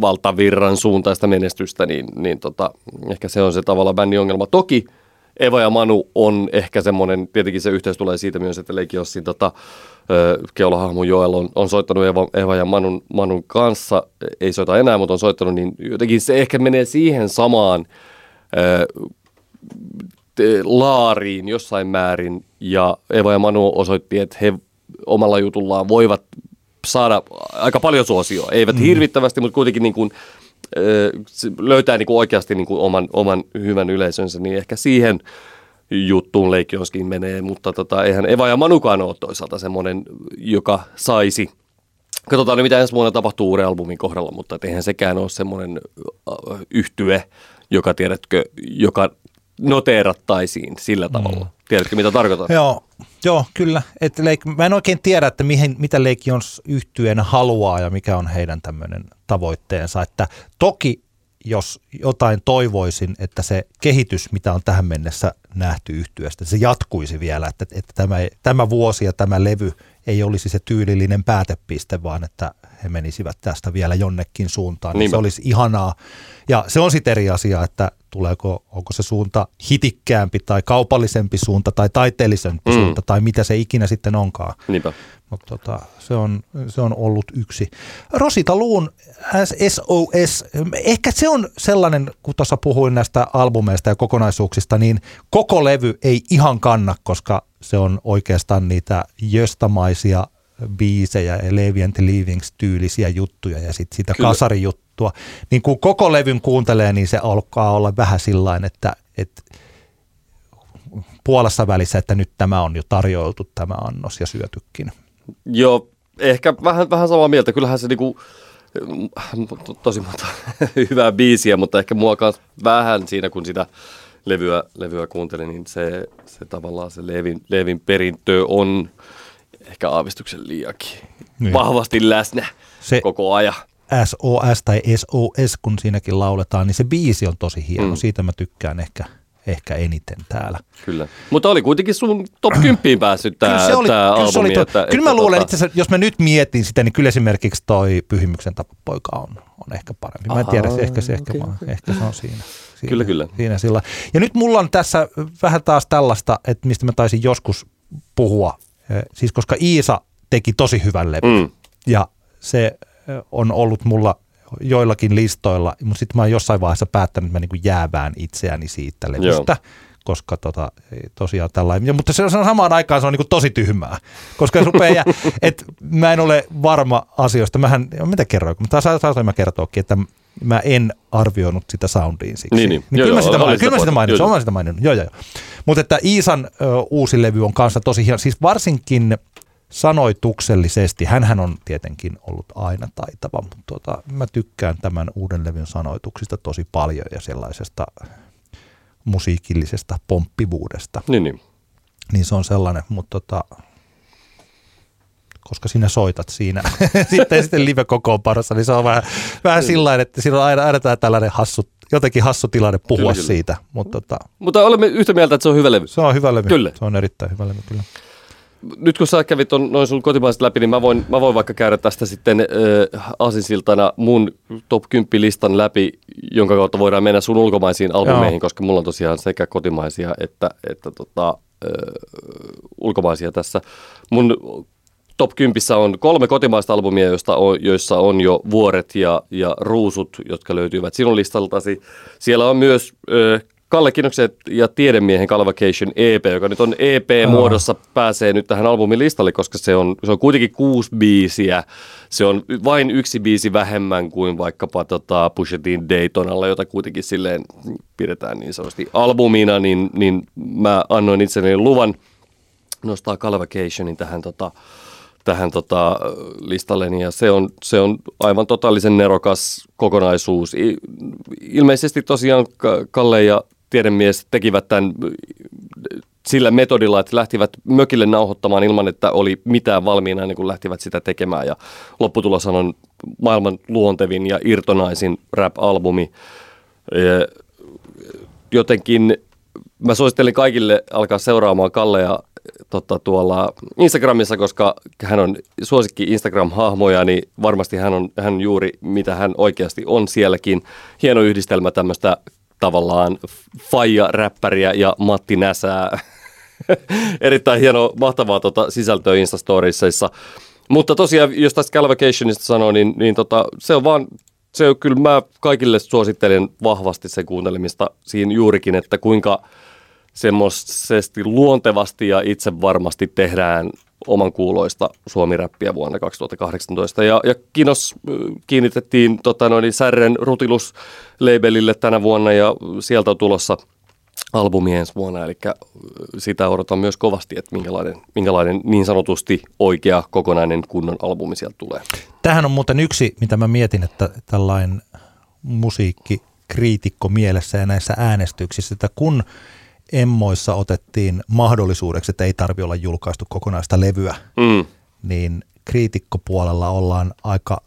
valtavirran suuntaista menestystä, niin, niin tota, ehkä se on se tavallaan bändin ongelma. Toki Eva ja Manu on ehkä semmoinen, tietenkin se yhteys tulee siitä myös, että Leiki Ossin tota, ö, keulohahmo Joel on, on soittanut Eva, Eva ja Manun, Manun kanssa, ei soita enää, mutta on soittanut, niin jotenkin se ehkä menee siihen samaan ö, te- laariin jossain määrin, ja Eva ja Manu osoitti, että he omalla jutullaan voivat saada aika paljon suosioa. Eivät mm. hirvittävästi, mutta kuitenkin niin kuin, löytää niin kuin oikeasti niin kuin oman, oman hyvän yleisönsä, niin ehkä siihen juttuun Leikionskin menee, mutta tota, eihän Eva ja Manukaan ole toisaalta semmoinen, joka saisi Katsotaan mitä ensi vuonna tapahtuu uuden albumin kohdalla, mutta eihän sekään ole semmoinen yhtye, joka tiedätkö, joka noteerattaisiin sillä tavalla. Tiedätkö, mitä tarkoitan? Joo, joo kyllä. Et Lake, mä en oikein tiedä, että mihin, mitä Lake Jons yhtyeen haluaa ja mikä on heidän tämmöinen tavoitteensa. Että toki jos jotain toivoisin, että se kehitys, mitä on tähän mennessä nähty yhtyeestä, se jatkuisi vielä, että, että tämä, tämä vuosi ja tämä levy ei olisi se tyylillinen päätepiste, vaan että he menisivät tästä vielä jonnekin suuntaan. Niin se olisi ihanaa. Ja se on sitten eri asia, että tuleeko, onko se suunta hitikkäämpi tai kaupallisempi suunta tai taiteellisempi mm. suunta tai mitä se ikinä sitten onkaan. Niinpä. Mutta tota, se, on, se on ollut yksi. Rosita Luun SOS, ehkä se on sellainen, kun tuossa puhuin näistä albumeista ja kokonaisuuksista, niin koko levy ei ihan kanna, koska se on oikeastaan niitä jöstamaisia biisejä ja Levi and the Leavings tyylisiä juttuja ja sitten sitä Kyllä. kasarijuttua. Niin kun koko levyn kuuntelee, niin se alkaa olla vähän sillain, että, että puolessa välissä, että nyt tämä on jo tarjoiltu tämä annos ja syötykin. Joo, ehkä vähän, vähän samaa mieltä. Kyllähän se niinku, to- tosi monta hyvää biisiä, mutta ehkä mua vähän siinä, kun sitä levyä, levyä kuuntelin, niin se, se tavallaan se Levin, Levin perintö on ehkä aavistuksen liiakin Niin. vahvasti läsnä Se- koko ajan. SOS tai SOS, kun siinäkin lauletaan, niin se biisi on tosi hieno. Mm. Siitä mä tykkään ehkä, ehkä eniten täällä. Kyllä. Mutta oli kuitenkin sun top 10 päässyt tämä kyllä se oli, tää kyllä, se oli to, että, kyllä mä että luulen tota- itse asiassa, jos mä nyt mietin sitä, niin kyllä esimerkiksi toi Pyhimyksen tapapoika on, on ehkä parempi. Mä en tiedä, se ehkä, se, ehkä, okay, ehkä se on siinä. siinä Kyllä, kyllä. Siinä sillä. Ja nyt mulla on tässä vähän taas tällaista, että mistä mä taisin joskus puhua. Siis koska Iisa teki tosi hyvän levyn. Mm. Ja se on ollut mulla joillakin listoilla, mutta sitten mä oon jossain vaiheessa päättänyt, että mä niinku jäävään itseäni siitä levystä. Koska tota, ei tosiaan tällainen, ja, mutta se on samaan aikaan se on niinku tosi tyhmää, koska rupeaa, jää- et mä en ole varma asioista, mähän, mitä kerroin, mutta saatoin mä kertoakin, että mä en arvioinut sitä soundiin siksi. Niin, niin. niin Joo, kyllä, mä joo, mainin, sitä kyllä mä sitä mainin, Joo, mä sitä maininnut, joo, joo, joo. Mutta että Iisan ö, uusi levy on kanssa tosi hieno, siis varsinkin sanoituksellisesti, hänhän on tietenkin ollut aina taitava, mutta tota, mä tykkään tämän uuden levyn sanoituksista tosi paljon ja sellaisesta musiikillisesta pomppivuudesta. Niin, niin. Niin se on sellainen, mutta tota, koska sinä soitat siinä sitten, sitten live-kokoonpanossa, niin se on vähän, vähän sillä että siinä on aina, aina tällainen hassu, jotenkin hassu tilanne puhua Kyllä, kyllä, kyllä. siitä, mutta tota, Mutta olemme yhtä mieltä, että se on hyvä levy. se on hyvä levy. Kyllä. Se on erittäin hyvä levy, kyllä. nyt kun sä kävit on, noin sun kotimaiset läpi, niin mä voin, mä voin vaikka käydä tästä sitten äh, asisiltana mun top 10 listan läpi, jonka kautta voidaan mennä sun ulkomaisiin albumeihin, Joo. koska mulla on tosiaan sekä kotimaisia että, että tota, äh, ulkomaisia tässä. Mun top 10 on kolme kotimaista albumia, joista on, joissa on jo vuoret ja, ja ruusut, jotka löytyvät sinun listaltasi. Siellä on myös äh, Kalle Kinnokset ja Tiedemiehen Calvacation EP, joka nyt on EP-muodossa, pääsee nyt tähän albumin listalle, koska se on, se on kuitenkin kuusi biisiä. Se on vain yksi biisi vähemmän kuin vaikkapa tota Pushetin Daytonalla, jota kuitenkin silleen pidetään niin sanotusti albumina, niin, niin mä annoin itselleni luvan nostaa Calvacationin tähän tota, tähän tota, listalleni ja se on, se on aivan totaalisen nerokas kokonaisuus. Ilmeisesti tosiaan Kalle ja tiedemies tekivät tämän sillä metodilla, että lähtivät mökille nauhoittamaan ilman, että oli mitään valmiina ennen kuin lähtivät sitä tekemään. Ja lopputulos on maailman luontevin ja irtonaisin rap-albumi. Jotenkin mä suosittelin kaikille alkaa seuraamaan Kallea tota, tuolla Instagramissa, koska hän on suosikki Instagram-hahmoja, niin varmasti hän on hän juuri mitä hän oikeasti on sielläkin. Hieno yhdistelmä tämmöistä tavallaan Faija-räppäriä ja Matti Näsää. Erittäin hieno, mahtavaa tota, sisältöä Instastoriesseissa. Mutta tosiaan, jos tästä Calvacationista sanoo, niin, niin tota, se on vaan, se on kyllä mä kaikille suosittelen vahvasti sen kuuntelemista siinä juurikin, että kuinka semmoisesti luontevasti ja itse varmasti tehdään oman kuuloista suomiräppiä vuonna 2018. Ja, ja kiinnos kiinnitettiin tota, noin, Särren Rutilus-labelille tänä vuonna ja sieltä on tulossa albumi ensi vuonna, eli sitä odotan myös kovasti, että minkälainen, minkälainen niin sanotusti oikea kokonainen kunnon albumi sieltä tulee. Tähän on muuten yksi, mitä mä mietin, että tällainen musiikki kriitikko mielessä ja näissä äänestyksissä, että kun emmoissa otettiin mahdollisuudeksi, että ei tarvi olla julkaistu kokonaista levyä, mm. niin kriitikkopuolella ollaan aika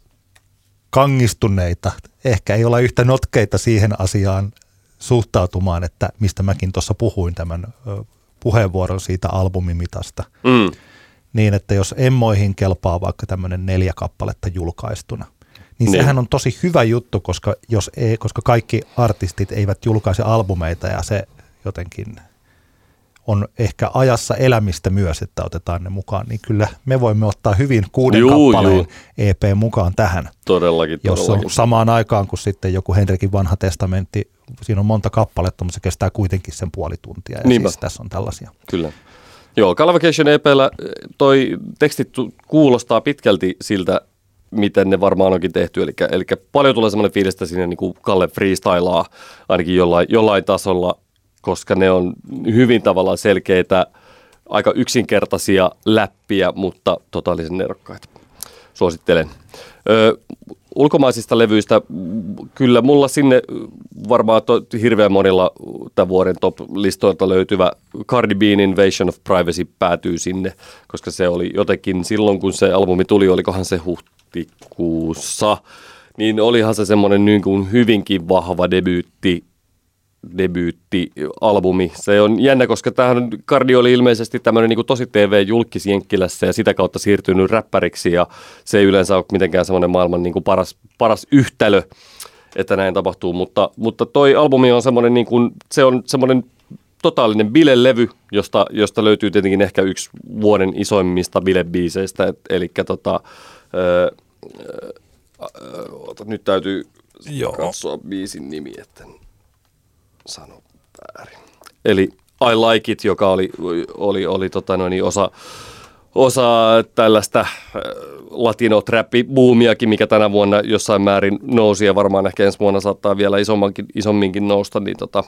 kangistuneita. Ehkä ei olla yhtä notkeita siihen asiaan suhtautumaan, että mistä mäkin tuossa puhuin tämän puheenvuoron siitä albumimitasta. Mm. Niin, että jos emmoihin kelpaa vaikka tämmöinen neljä kappaletta julkaistuna, niin, niin sehän on tosi hyvä juttu, koska, jos ei, koska kaikki artistit eivät julkaise albumeita ja se jotenkin on ehkä ajassa elämistä myös, että otetaan ne mukaan, niin kyllä me voimme ottaa hyvin kuuden juu, kappaleen juu. EP mukaan tähän. Todellakin, Jos todellakin. on samaan aikaan kuin sitten joku Henrikin vanha testamentti, siinä on monta kappaletta, mutta se kestää kuitenkin sen puoli tuntia. Ja siis tässä on tällaisia. Kyllä. Joo, Calvacation EPllä toi teksti kuulostaa pitkälti siltä, miten ne varmaan onkin tehty. Eli, eli paljon tulee semmoinen fiilis, että sinne niin kuin Kalle freestylaa ainakin jollain, jollain tasolla koska ne on hyvin tavallaan selkeitä, aika yksinkertaisia läppiä, mutta totaalisen nerokkaita. Suosittelen. Ö, ulkomaisista levyistä, kyllä mulla sinne varmaan to, hirveän monilla tämän vuoden top-listoilta löytyvä Cardi B'n Invasion of Privacy päätyy sinne, koska se oli jotenkin silloin, kun se albumi tuli, olikohan se huhtikuussa, niin olihan se semmoinen niin kuin hyvinkin vahva debyytti debyyttialbumi. Se on jännä, koska tämähän Cardi oli ilmeisesti tämmöinen niin tosi TV-julkis Jenkkilässä ja sitä kautta siirtynyt räppäriksi ja se ei yleensä ole mitenkään semmoinen maailman niin kuin paras, paras yhtälö, että näin tapahtuu, mutta, mutta toi albumi on semmoinen, niin kuin, se on semmoinen totaalinen bilelevy, josta, josta löytyy tietenkin ehkä yksi vuoden isoimmista bilebiiseistä, et, eli tota, öö, öö, nyt täytyy Joo. katsoa biisin nimi, että sano väärin. Eli I Like It, joka oli, oli, oli tota noin, osa, osa tällaista äh, latino-trappi-boomiakin, mikä tänä vuonna jossain määrin nousi ja varmaan ehkä ensi vuonna saattaa vielä isommankin, isomminkin nousta. Niin tota.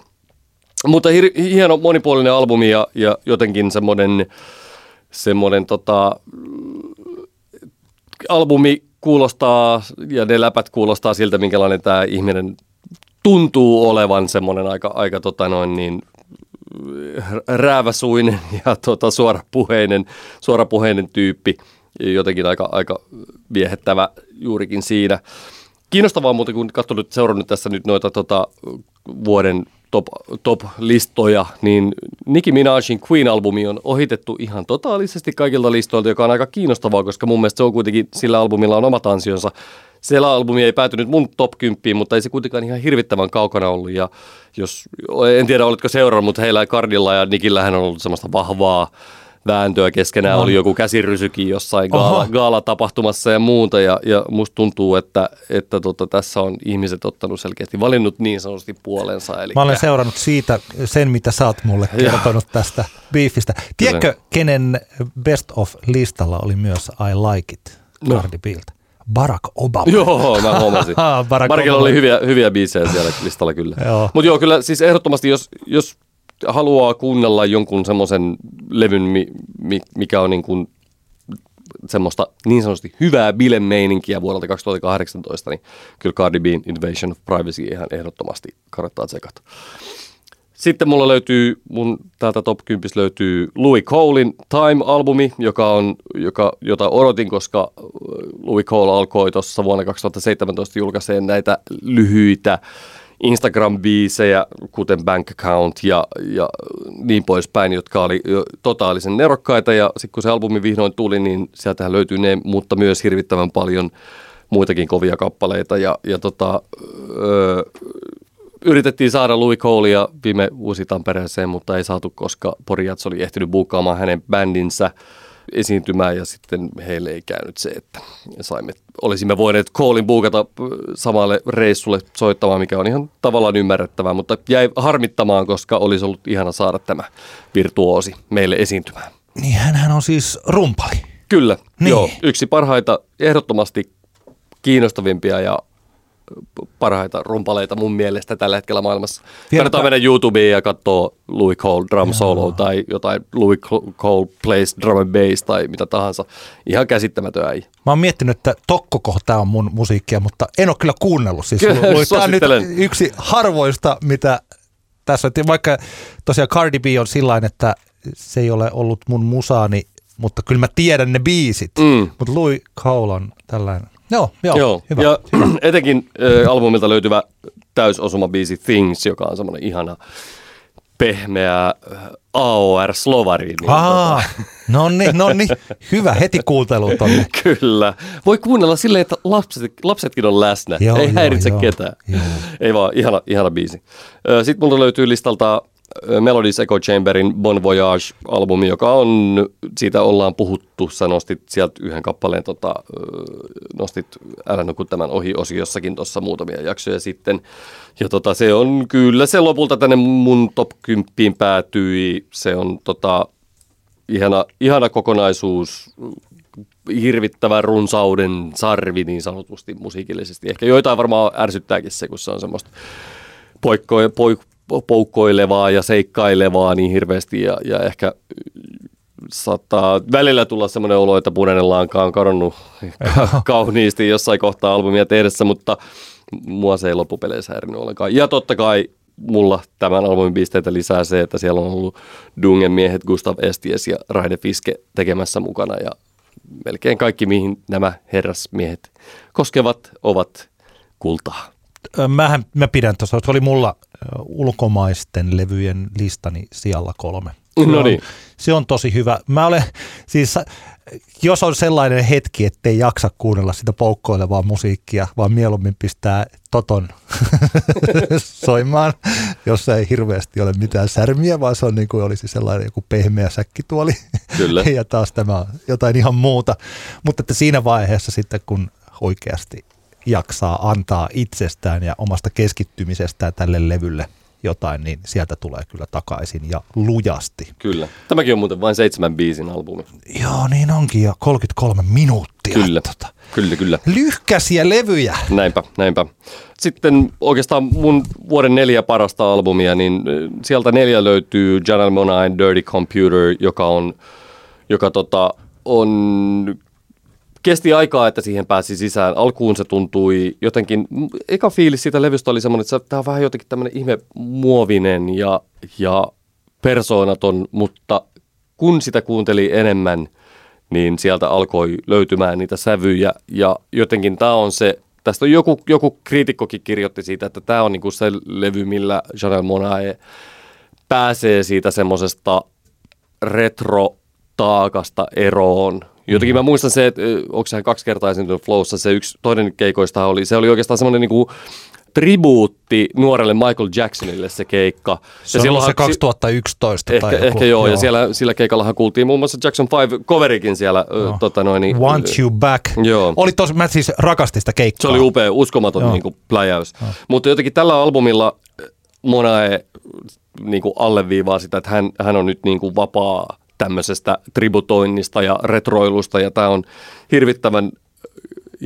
Mutta hir- hieno monipuolinen albumi ja, ja jotenkin semmoinen, semmoinen tota, albumi kuulostaa ja ne läpät kuulostaa siltä, minkälainen tämä ihminen tuntuu olevan semmoinen aika, aika tota noin niin, rääväsuinen ja tota, suorapuheinen, suorapuheinen tyyppi. Jotenkin aika, aika viehettävä juurikin siinä. Kiinnostavaa muuten, kun katsonut, seurannut tässä nyt noita tota, vuoden top, top-listoja, niin Nicki Minajin Queen-albumi on ohitettu ihan totaalisesti kaikilta listoilta, joka on aika kiinnostavaa, koska mun mielestä se on kuitenkin, sillä albumilla on omat ansionsa. Siellä albumi ei päätynyt mun top 10, mutta ei se kuitenkaan ihan hirvittävän kaukana ollut. Ja jos, en tiedä, olitko seurannut, mutta heillä Cardilla ja Nikillähän on ollut semmoista vahvaa vääntöä keskenään. No. Oli joku käsirysykin jossain gaala, gaala-tapahtumassa ja muuta. Ja, ja musta tuntuu, että, että tota, tässä on ihmiset ottanut selkeästi valinnut niin sanotusti puolensa. Eli Mä olen seurannut siitä sen, mitä sä oot mulle kertonut tästä beefistä. Tiedätkö, kenen best of listalla oli myös I Like It no. Cardi Biltä? Barack Obama. Joo, mä huomasin. Barack Barackilla oli hyviä, hyviä biisejä siellä listalla kyllä. Mutta joo, kyllä siis ehdottomasti, jos, jos haluaa kuunnella jonkun semmoisen levyn, mikä on niin kuin semmoista niin sanotusti hyvää bilemeininkiä vuodelta 2018, niin kyllä Cardi B:n Invasion of Privacy ihan ehdottomasti kannattaa tsekata. Sitten mulla löytyy, mun täältä top 10 löytyy Louis Colein Time-albumi, joka on, joka, jota odotin, koska Louis Cole alkoi tuossa vuonna 2017 julkaiseen näitä lyhyitä Instagram-biisejä, kuten Bank Account ja, ja niin poispäin, jotka oli totaalisen nerokkaita. Ja sitten kun se albumi vihdoin tuli, niin sieltähän löytyy ne, mutta myös hirvittävän paljon muitakin kovia kappaleita. Ja, ja tota, öö, yritettiin saada Louis Colea viime vuosi Tampereeseen, mutta ei saatu, koska Porijats oli ehtinyt buukkaamaan hänen bändinsä esiintymään ja sitten heille ei käynyt se, että saimme, olisimme voineet Koolin buukata samalle reissulle soittamaan, mikä on ihan tavallaan ymmärrettävää, mutta jäi harmittamaan, koska olisi ollut ihana saada tämä virtuoosi meille esiintymään. Niin hän on siis rumpali. Kyllä, niin. joo. Yksi parhaita, ehdottomasti kiinnostavimpia ja parhaita rumpaleita mun mielestä tällä hetkellä maailmassa. Tiedätkö? Kannattaa mennä YouTubeen ja katsoa Louis Cole drum solo tai jotain Louis Cole plays drum and bass tai mitä tahansa. Ihan käsittämätön äijä. Mä oon miettinyt, että Tokkoko tämä on mun musiikkia, mutta en ole kyllä kuunnellut. Siis tämä on nyt yksi harvoista, mitä tässä on. Vaikka tosiaan Cardi B on sillä että se ei ole ollut mun musaani, mutta kyllä mä tiedän ne biisit. Mm. Mutta Louis Cole on tällainen Joo, joo, joo. hyvä. Ja etenkin äh, albumilta löytyvä täysosuma biisi Things, joka on semmoinen ihana pehmeä AOR-slovari. Niin Aa, tota. no niin, no niin. Hyvä, heti kuuntelu tonne. Kyllä. Voi kuunnella silleen, että lapset, lapsetkin on läsnä. Joo, Ei joo, häiritse joo, ketään. Joo. Ei vaan, ihana, ihana biisi. Sitten mulla löytyy listalta Melodies Echo Chamberin Bon Voyage-albumi, joka on, siitä ollaan puhuttu, sä nostit sieltä yhden kappaleen, tota, nostit Älä nuku tämän ohi-osiossakin tuossa muutamia jaksoja sitten. Ja tota, se on kyllä, se lopulta tänne mun top 10 päätyi, se on tota, ihana, ihana kokonaisuus, hirvittävä runsauden sarvi niin sanotusti musiikillisesti. Ehkä joitain varmaan ärsyttääkin se, kun se on semmoista poikkoja, poik, poukkoilevaa ja seikkailevaa niin hirveästi ja, ja ehkä saattaa välillä tulla semmoinen olo, että punainen lanka on kadonnut kauniisti jossain kohtaa albumia tehdessä, mutta mua se ei loppupeleissä häirinyt ollenkaan. Ja totta kai mulla tämän albumin pisteitä lisää se, että siellä on ollut Dungen miehet Gustav Esties ja Raide Fiske tekemässä mukana ja melkein kaikki, mihin nämä herrasmiehet koskevat, ovat kultaa. Mähän, mä pidän tuossa, se oli mulla ulkomaisten levyjen listani sijalla kolme. Se no niin. On, se on tosi hyvä. Mä olen, siis jos on sellainen hetki, ettei jaksa kuunnella sitä poukkoilevaa musiikkia, vaan mieluummin pistää toton soimaan, jossa ei hirveästi ole mitään särmiä, vaan se on niin kuin olisi sellainen joku pehmeä säkkituoli. Kyllä. ja taas tämä on jotain ihan muuta. Mutta että siinä vaiheessa sitten, kun oikeasti jaksaa antaa itsestään ja omasta keskittymisestään tälle levylle jotain, niin sieltä tulee kyllä takaisin ja lujasti. Kyllä. Tämäkin on muuten vain seitsemän biisin albumi. Joo, niin onkin ja 33 minuuttia. Kyllä, tota. kyllä, kyllä. Lyhkäsiä levyjä. Näinpä, näinpä. Sitten oikeastaan mun vuoden neljä parasta albumia, niin sieltä neljä löytyy Janelle Monain Dirty Computer, joka on, joka tota, on kesti aikaa, että siihen pääsi sisään. Alkuun se tuntui jotenkin, eka fiilis siitä levystä oli semmoinen, että tämä on vähän jotenkin tämmöinen ihme muovinen ja, ja persoonaton, mutta kun sitä kuunteli enemmän, niin sieltä alkoi löytymään niitä sävyjä ja jotenkin tämä on se tästä on joku, joku kriitikkokin kirjoitti siitä, että tämä on niinku se levy, millä Janelle Monae pääsee siitä semmoisesta retro-taakasta eroon. Jotenkin mä muistan se, että onko sehän kaksi kertaa esiintynyt Flowssa, se yksi toinen keikoista oli, se oli oikeastaan semmoinen niinku tribuutti nuorelle Michael Jacksonille se keikka. Se ja on se 2011 ehkä, tai joku. Ehkä joo, joo, ja siellä, sillä keikallahan kuultiin muun muassa Jackson 5 coverikin siellä. No. Tota noin, niin, Want You Back. Joo. Oli tos, mä siis rakastin sitä keikkaa. Se oli upea, uskomaton niin kuin, pläjäys. No. Mutta jotenkin tällä albumilla Monae niin kuin alleviivaa sitä, että hän, hän on nyt niin kuin vapaa tämmöisestä tributoinnista ja retroilusta, ja tämä on hirvittävän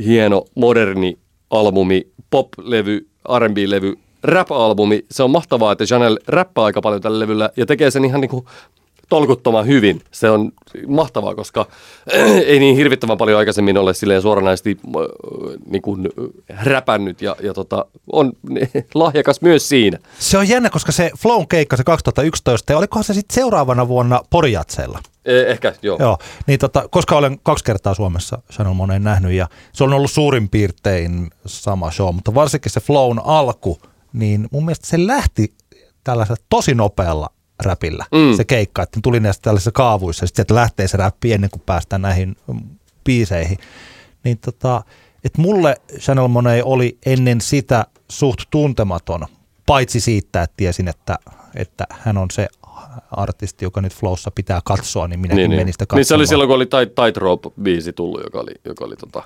hieno, moderni albumi, pop-levy, R&B-levy, rap-albumi. Se on mahtavaa, että Janelle räppää aika paljon tällä levyllä ja tekee sen ihan niin kuin tolkuttoman hyvin. Se on mahtavaa, koska ei niin hirvittävän paljon aikaisemmin ole silleen suoranaisesti äh, niin kuin räpännyt ja, ja tota, on lahjakas myös siinä. Se on jännä, koska se Flown keikka se 2011, ja olikohan se sitten seuraavana vuonna Porijatseilla? Eh, ehkä, joo. joo niin tota, koska olen kaksi kertaa Suomessa Channel Moneen nähnyt ja se on ollut suurin piirtein sama show, mutta varsinkin se Flown alku, niin mun mielestä se lähti tällaisella tosi nopealla räpillä mm. se keikka, että tuli näissä tällaisissa kaavuissa ja sitten lähtee se räppi ennen kuin päästään näihin biiseihin. Niin tota, että mulle Channel Monet oli ennen sitä suht tuntematon, paitsi siitä, että tiesin, että, että hän on se artisti, joka nyt Flowssa pitää katsoa, niin minäkin niin, menin sitä katsomaan. Niin se oli silloin, kun oli Tightrope-biisi tullut, joka oli, joka oli tota,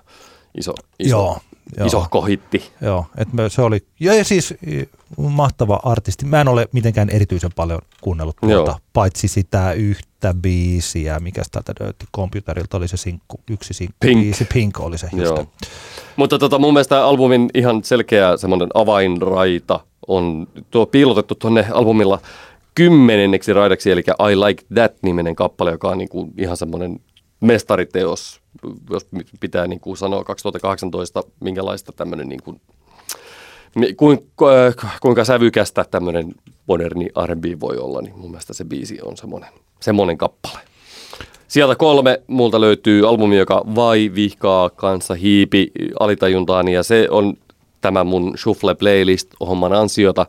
iso, iso, Joo, iso kohitti. Joo, että se oli, ja, ja siis mahtava artisti. Mä en ole mitenkään erityisen paljon kuunnellut tuota, Joo. paitsi sitä yhtä biisiä, mikä täältä löytyi komputerilta, oli se sinkku, yksi sinkku Pink. biisi, Pink oli se just. Joo. Mutta tota, mun mielestä albumin ihan selkeä semmoinen avainraita on tuo piilotettu tuonne albumilla kymmenenneksi raidaksi, eli I Like That-niminen kappale, joka on niin kuin ihan semmoinen mestariteos, jos pitää niin kuin sanoa 2018, minkälaista tämmöinen niin kuin, kuinka sävykästä tämmöinen moderni R&B voi olla, niin mun mielestä se biisi on semmoinen, semmoinen kappale. Sieltä kolme multa löytyy albumi, joka vai vihkaa kanssa hiipi alitajuntaani ja se on tämä mun Shuffle Playlist-homman ansiota.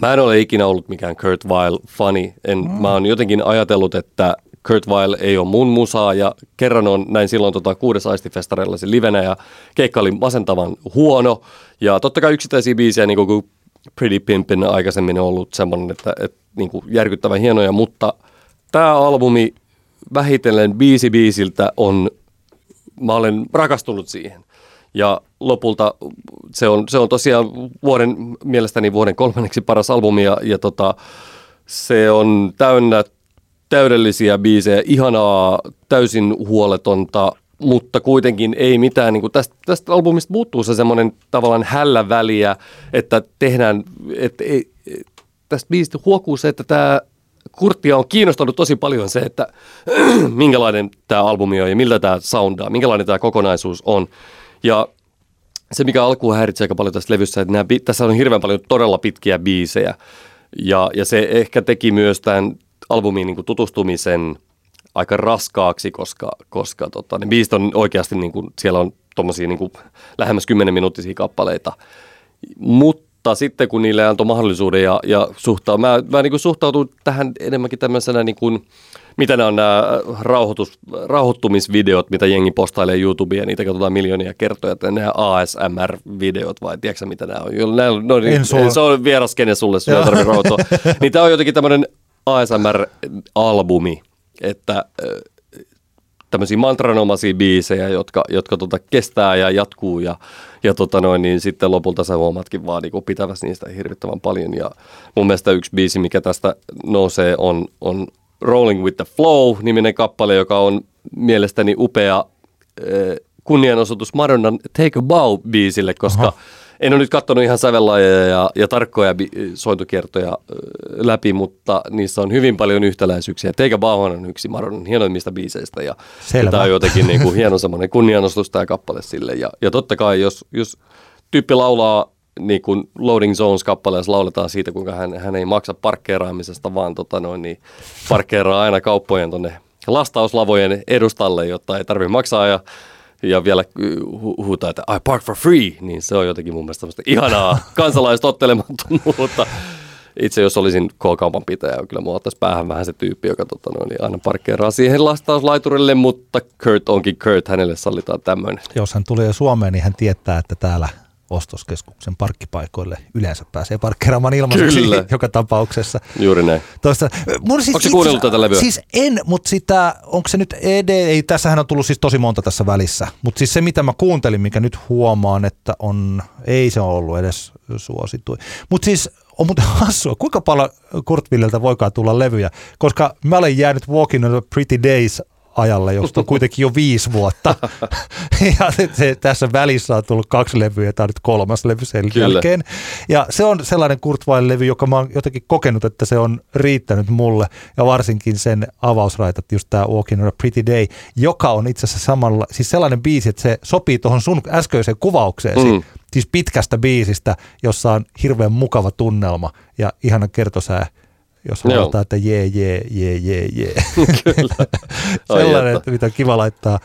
Mä en ole ikinä ollut mikään Kurt Weill fani. En, mm. Mä oon jotenkin ajatellut, että Kurt Weill ei ole mun musaa ja kerran on näin silloin tota, kuudes aistifestareilla se livenä ja keikka oli masentavan huono ja totta kai yksittäisiä biisejä niin kuin Pretty Pimpin aikaisemmin on ollut semmoinen, että, että niin kuin järkyttävän hienoja, mutta tämä albumi vähitellen biisi biisiltä on, mä olen rakastunut siihen. Ja lopulta se on, se on tosiaan vuoden, mielestäni vuoden kolmanneksi paras albumi ja, ja tota, se on täynnä täydellisiä biisejä, ihanaa, täysin huoletonta, mutta kuitenkin ei mitään, niin kuin tästä, tästä albumista puuttuu se semmoinen tavallaan hällä väliä, että tehdään, että ei, tästä biisistä huokuu se, että tämä Kurttia on kiinnostanut tosi paljon se, että minkälainen tämä albumi on ja miltä tämä soundaa, minkälainen tämä kokonaisuus on. Ja se, mikä alkuun häiritsee aika paljon tässä levyssä, että nämä, tässä on hirveän paljon todella pitkiä biisejä. Ja, ja se ehkä teki myös tämän albumiin niin kuin tutustumisen aika raskaaksi, koska, koska tota, ne biisit on oikeasti, niin kuin, siellä on tuommoisia niin lähemmäs 10 minuuttisia kappaleita. Mutta sitten kun niille antoi mahdollisuuden ja, ja suhtautua, mä, mä niin suhtautun tähän enemmänkin tämmöisenä niin kuin, mitä nämä on nämä rauhoitus, rauhoittumisvideot, mitä jengi postailee YouTubeen, niitä katsotaan miljoonia kertoja, että nämä ASMR-videot vai tiedätkö mitä nämä on? Nämä, no, niin, se on vieras kene sulle, sulle ei tarvitse rauhoittua. niin tämä on jotenkin tämmöinen ASMR-albumi, että tämmöisiä mantranomaisia biisejä, jotka, jotka tota kestää ja jatkuu ja, ja tota noin, niin sitten lopulta sä huomaatkin vaan niin pitävässä niistä hirvittävän paljon. Ja mun mielestä yksi biisi, mikä tästä nousee, on, on Rolling with the Flow-niminen kappale, joka on mielestäni upea kunnianosoitus Madonnan Take a Bow-biisille, koska Aha en ole nyt katsonut ihan sävellajeja ja, ja tarkkoja bi- sointukiertoja läpi, mutta niissä on hyvin paljon yhtäläisyyksiä. Teikä Bauhan on yksi Maronin hienoimmista biiseistä ja, ja tämä on jotenkin niin kuin hieno semmoinen kunnianostus tämä kappale sille. Ja, ja totta kai, jos, jos tyyppi laulaa niin kuin Loading Zones-kappaleessa lauletaan siitä, kuinka hän, hän ei maksa parkkeeraamisesta, vaan tota noin, niin parkkeeraa aina kauppojen tuonne lastauslavojen edustalle, jotta ei tarvitse maksaa ja ja vielä hu- huutaa, että I park for free, niin se on jotenkin mun mielestä semmoista ihanaa kansalaistottelemattomuutta. Itse jos olisin K-kaupan pitäjä, kyllä mua ottaisi päähän vähän se tyyppi, joka tota, noin, niin aina parkkeeraa siihen lastauslaiturille, mutta Kurt onkin Kurt, hänelle sallitaan tämmöinen. Jos hän tulee Suomeen, niin hän tietää, että täällä ostoskeskuksen parkkipaikoille yleensä pääsee parkkeeraamaan ilmaiseksi Kyllä. joka tapauksessa. Juuri näin. Toista, mun siis Onko se kuunnellut tätä levyä? Siis en, mutta sitä, onko se nyt ed- ei, tässähän on tullut siis tosi monta tässä välissä, mutta siis se mitä mä kuuntelin, mikä nyt huomaan, että on, ei se ole ollut edes suosituin. Mutta siis on muuten hassua, kuinka paljon Kurt Willeltä voikaan tulla levyjä, koska mä olen jäänyt Walking on the Pretty Days ajalle, josta on kuitenkin jo viisi vuotta. ja se, tässä välissä on tullut kaksi levyä ja tämä on nyt kolmas levy sen Kyllä. jälkeen. Ja se on sellainen Kurt Weill-levy, joka mä oon jotenkin kokenut, että se on riittänyt mulle. Ja varsinkin sen avausraitat, just tämä Walking on a Pretty Day, joka on itse asiassa samalla, siis sellainen biisi, että se sopii tuohon sun äskeiseen kuvaukseesi. Mm. Siis pitkästä biisistä, jossa on hirveän mukava tunnelma ja ihana kertosää, jos Joo. halutaan, että jee, jee, jee, jee, jee. Kyllä. Ai Sellainen, että. mitä kiva laittaa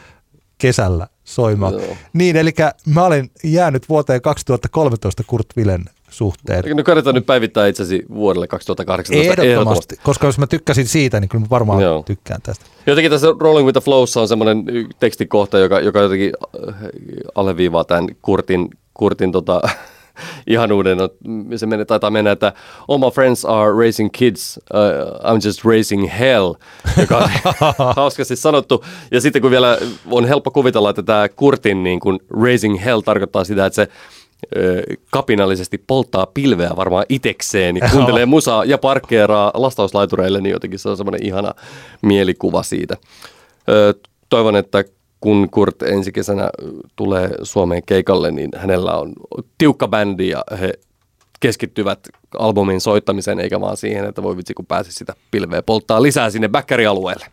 kesällä soimaan. Joo. Niin, eli mä olen jäänyt vuoteen 2013 Kurt Willen suhteen. No kannattaa nyt päivittää itsesi vuodelle 2018. Ehdottomasti, koska jos mä tykkäsin siitä, niin kyllä mä varmaan Joo. tykkään tästä. Jotenkin tässä Rolling with the Flowssa on semmoinen tekstikohta, joka, joka jotenkin äh, alleviivaa tämän Kurtin, Kurtin tota, ihanuuden. No, Se menee, taitaa mennä, että all my friends are raising kids, uh, I'm just raising hell, joka on hauskasti sanottu. Ja sitten kun vielä on helppo kuvitella, että tämä Kurtin niin kuin raising hell tarkoittaa sitä, että se ö, kapinallisesti polttaa pilveä varmaan itekseen, niin kuuntelee musaa ja parkkeeraa lastauslaitureille, niin jotenkin se on semmoinen ihana mielikuva siitä. Ö, Toivon, että kun Kurt ensi kesänä tulee Suomeen keikalle, niin hänellä on tiukka bändi ja he keskittyvät albumin soittamiseen, eikä vaan siihen, että voi vitsi, kun pääsisi sitä pilveä polttaa lisää sinne backyard-alueelle.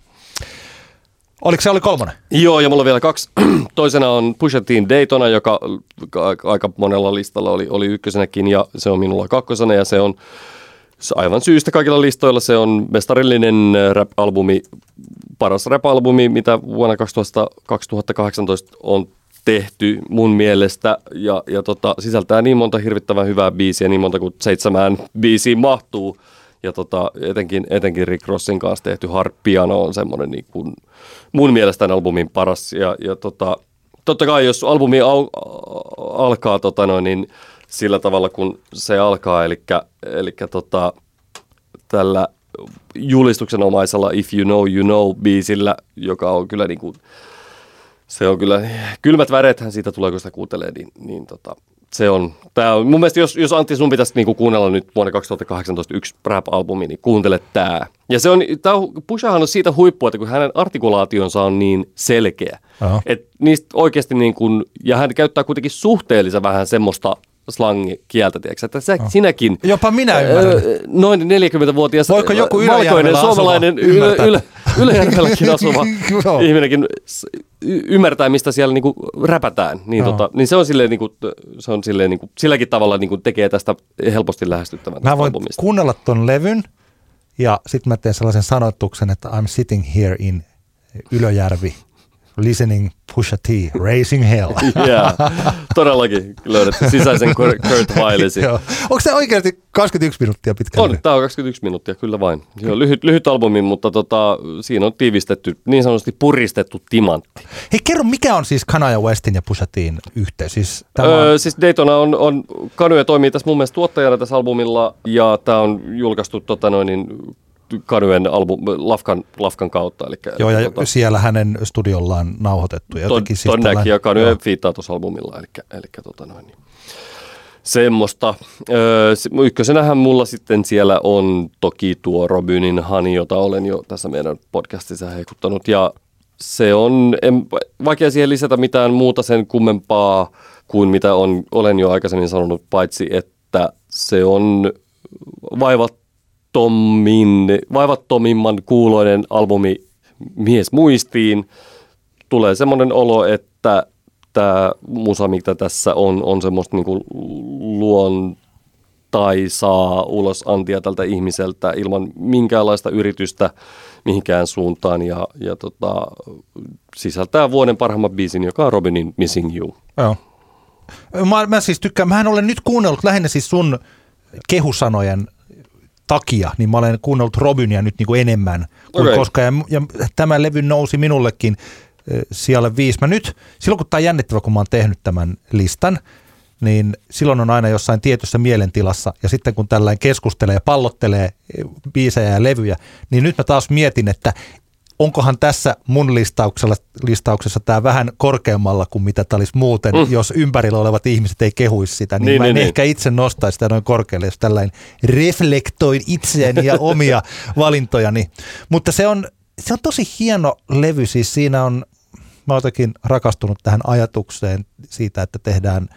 Oliko se oli kolmonen? Joo, ja mulla on vielä kaksi. Toisena on Pusha T Daytona, joka aika monella listalla oli, oli ykkösenäkin, ja se on minulla kakkosena, ja se on aivan syystä kaikilla listoilla. Se on mestarillinen äh, rap-albumi, paras rap-albumi, mitä vuonna 2000, 2018 on tehty mun mielestä, ja, ja tota, sisältää niin monta hirvittävän hyvää biisiä, niin monta kuin seitsemään biisiin mahtuu. Ja tota, etenkin, etenkin Rick Rossin kanssa tehty Hard Piano on semmoinen niin kuin mun mielestä tämän albumin paras. Ja, ja tota, totta kai jos albumi au, alkaa tota noin, niin sillä tavalla kun se alkaa, eli, eli tota, tällä julistuksenomaisella If You Know You Know biisillä, joka on kyllä niin kuin, se on kyllä, kylmät värethän siitä tulee, kun sitä kuuntelee, niin, niin tota, se on, tää on, mun mielestä jos, jos Antti sun pitäisi niinku kuunnella nyt vuonna 2018 yksi rap-albumi, niin kuuntele tää. Ja se on, tää Pushahan on siitä huippu, että kun hänen artikulaationsa on niin selkeä, Aha. että niistä oikeasti niin kuin, ja hän käyttää kuitenkin suhteellisen vähän semmoista slangikieltä, tiedätkö, että sä, sinäkin Jopa minä ymmärrän. Öö, noin 40-vuotias Voiko joku valkoinen Ylöjärvellä asuva suomalainen Ylöjärvelläkin asuva ihminenkin y- ymmärtää, mistä siellä niinku räpätään. Niin, Joo. tota, niin se on silleen, niinku, se on silleen niinku, silläkin tavalla niinku tekee tästä helposti lähestyttävän Mä voin albumista. kuunnella ton levyn ja sitten mä teen sellaisen sanotuksen, että I'm sitting here in Ylöjärvi listening Pusha T, Raising Hell. yeah, todellakin löydetty sisäisen Kurt. Joo. Onko se oikeasti 21 minuuttia pitkä On, tämä on 21 minuuttia, kyllä vain. Joo, lyhyt, lyhyt albumi, mutta tota, siinä on tiivistetty, niin sanotusti puristettu timantti. Hei kerro, mikä on siis Kanye Westin ja Pusha Tin yhteys? Siis, tämä Öö, on, siis Daytona on, on Kanye toimii tässä mun mielestä tuottajana tässä albumilla ja tämä on julkaistu tota noin, niin, Kanyen album, Lafkan, Lafkan kautta. Eli, joo, ja tota, siellä hänen studiollaan nauhoitettu. Ja ton, jotenkin ton tällainen- näki ja joo. fiittaa tuossa albumilla. Eli, eli tota noin, niin. Semmoista. Öö, se- ykkösenähän mulla sitten siellä on toki tuo Robynin Hani, jota olen jo tässä meidän podcastissa heikuttanut. Ja se on, en, vaikea siihen lisätä mitään muuta sen kummempaa kuin mitä on, olen jo aikaisemmin sanonut, paitsi että se on vaivattomin, vaivattomimman kuuloinen albumi mies muistiin. Tulee semmoinen olo, että tämä musa, mitä tässä on, on semmoista niinku luontaisaa ulos antia tältä ihmiseltä ilman minkäänlaista yritystä mihinkään suuntaan ja, ja tota, sisältää vuoden parhaimman biisin, joka on Robinin Missing You. Joo. Mä, mä siis tykkään, mä olen nyt kuunnellut lähinnä siis sun kehusanojen takia, niin mä olen kuunnellut Robinia nyt niin kuin enemmän kuin Okei. koskaan. Ja, ja tämä levy nousi minullekin eh, sijalle viisi. Mä nyt, silloin kun tämä on jännittävä, kun mä oon tehnyt tämän listan, niin silloin on aina jossain tietyssä mielentilassa. Ja sitten kun tällainen keskustelee ja pallottelee eh, biisejä ja levyjä, niin nyt mä taas mietin, että onkohan tässä mun listauksella, listauksessa tämä vähän korkeammalla kuin mitä tämä olisi muuten, mm. jos ympärillä olevat ihmiset ei kehuisi sitä, niin, Niin, niin mä en niin, niin. ehkä itse nostaisi sitä noin korkealle, jos tällainen reflektoin itseäni ja omia valintojani. Mutta se on, se on tosi hieno levy, siis siinä on, mä oon rakastunut tähän ajatukseen siitä, että tehdään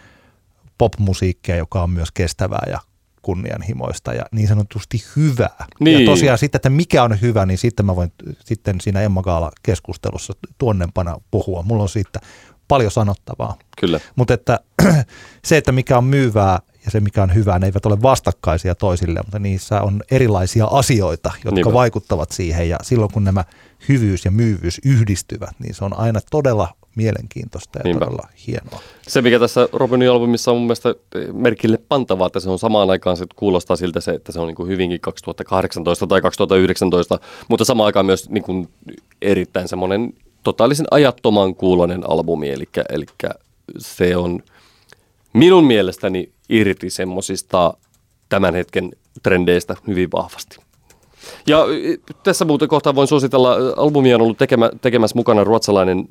popmusiikkia, joka on myös kestävää ja kunnianhimoista ja niin sanotusti hyvää. Niin. Ja tosiaan sitten, että mikä on hyvä, niin sitten mä voin sitten siinä Emma Gaala-keskustelussa tuonnempana puhua. Mulla on siitä paljon sanottavaa. Kyllä. Mutta että se, että mikä on myyvää ja se, mikä on hyvää, ne eivät ole vastakkaisia toisille, mutta niissä on erilaisia asioita, jotka Niinpä. vaikuttavat siihen. Ja silloin, kun nämä hyvyys ja myyvyys yhdistyvät, niin se on aina todella mielenkiintoista ja Niinpä. todella hienoa. Se, mikä tässä Robinin albumissa on mun mielestä eh, merkille pantavaa, että se on samaan aikaan, se kuulostaa siltä se, että se on niin kuin hyvinkin 2018 tai 2019, mutta samaan aikaan myös niin kuin erittäin semmoinen totaalisen ajattoman kuulonen albumi, eli, eli se on minun mielestäni irti semmosista tämän hetken trendeistä hyvin vahvasti. Ja y, tässä muuten kohtaa voin suositella, ö, albumia on ollut tekemä, tekemässä mukana ruotsalainen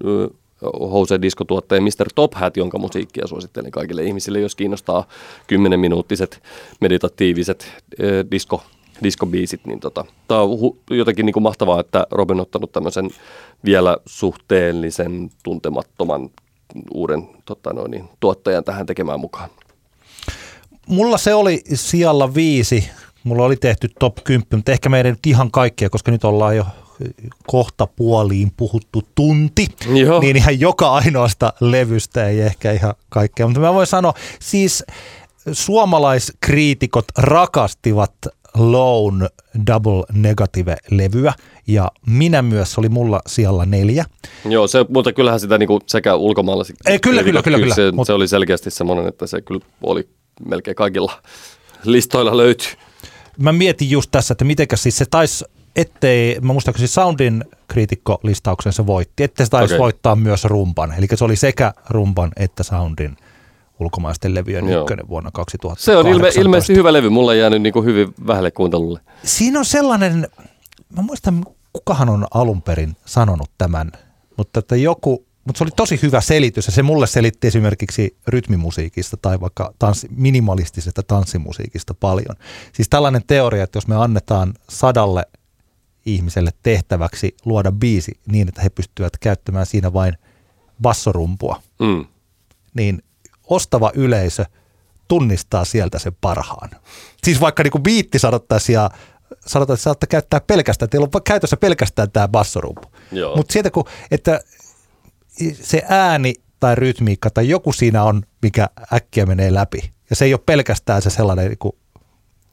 ö, HC-diskotuottaja Mr. Top Hat, jonka musiikkia suosittelen kaikille ihmisille, jos kiinnostaa 10-minuuttiset meditatiiviset ö, disko, diskobiisit. Niin tota, tämä on hu- jotenkin niin kuin mahtavaa, että Robin on ottanut tämmöisen vielä suhteellisen tuntemattoman uuden tota noin, niin, tuottajan tähän tekemään mukaan. Mulla se oli sijalla viisi. Mulla oli tehty top 10, mutta ehkä meidän nyt ihan kaikkea, koska nyt ollaan jo kohta puoliin puhuttu tunti, Joo. niin ihan joka ainoasta levystä ei ehkä ihan kaikkea. Mutta mä voin sanoa, siis suomalaiskriitikot rakastivat Lone Double Negative-levyä ja minä myös, se oli mulla sijalla neljä. Joo, se, mutta kyllähän sitä niinku sekä ulkomailla... Ei, kyllä, kyllä, kyllä, kyllä. Se, Mut- se oli selkeästi semmoinen, että se kyllä oli melkein kaikilla listoilla löytyy. Mä mietin just tässä, että mitenkäs siis se taisi, ettei, mä muistaakseni Soundin kriitikkolistauksen se voitti, ettei se taisi Okei. voittaa myös rumpan. Eli se oli sekä rumpan että Soundin ulkomaisten levyjen Joo. ykkönen vuonna 2018. Se on ilme, ilmeisesti hyvä levy. Mulla on jäänyt niinku hyvin vähälle kuuntelulle. Siinä on sellainen, mä muistan, kukahan on alun perin sanonut tämän, mutta että joku, mutta se oli tosi hyvä selitys ja se mulle selitti esimerkiksi rytmimusiikista tai vaikka tanssi, minimalistisesta tanssimusiikista paljon. Siis tällainen teoria, että jos me annetaan sadalle ihmiselle tehtäväksi luoda biisi niin, että he pystyvät käyttämään siinä vain bassorumpua, Mm. niin ostava yleisö tunnistaa sieltä sen parhaan. Siis vaikka niinku biitti sanottaisiin ja sanotaan, että saatte käyttää pelkästään, teillä on käytössä pelkästään tämä bassorumpu. Mutta sieltä kun, että se ääni tai rytmiikka tai joku siinä on, mikä äkkiä menee läpi. Ja se ei ole pelkästään se sellainen, niinku,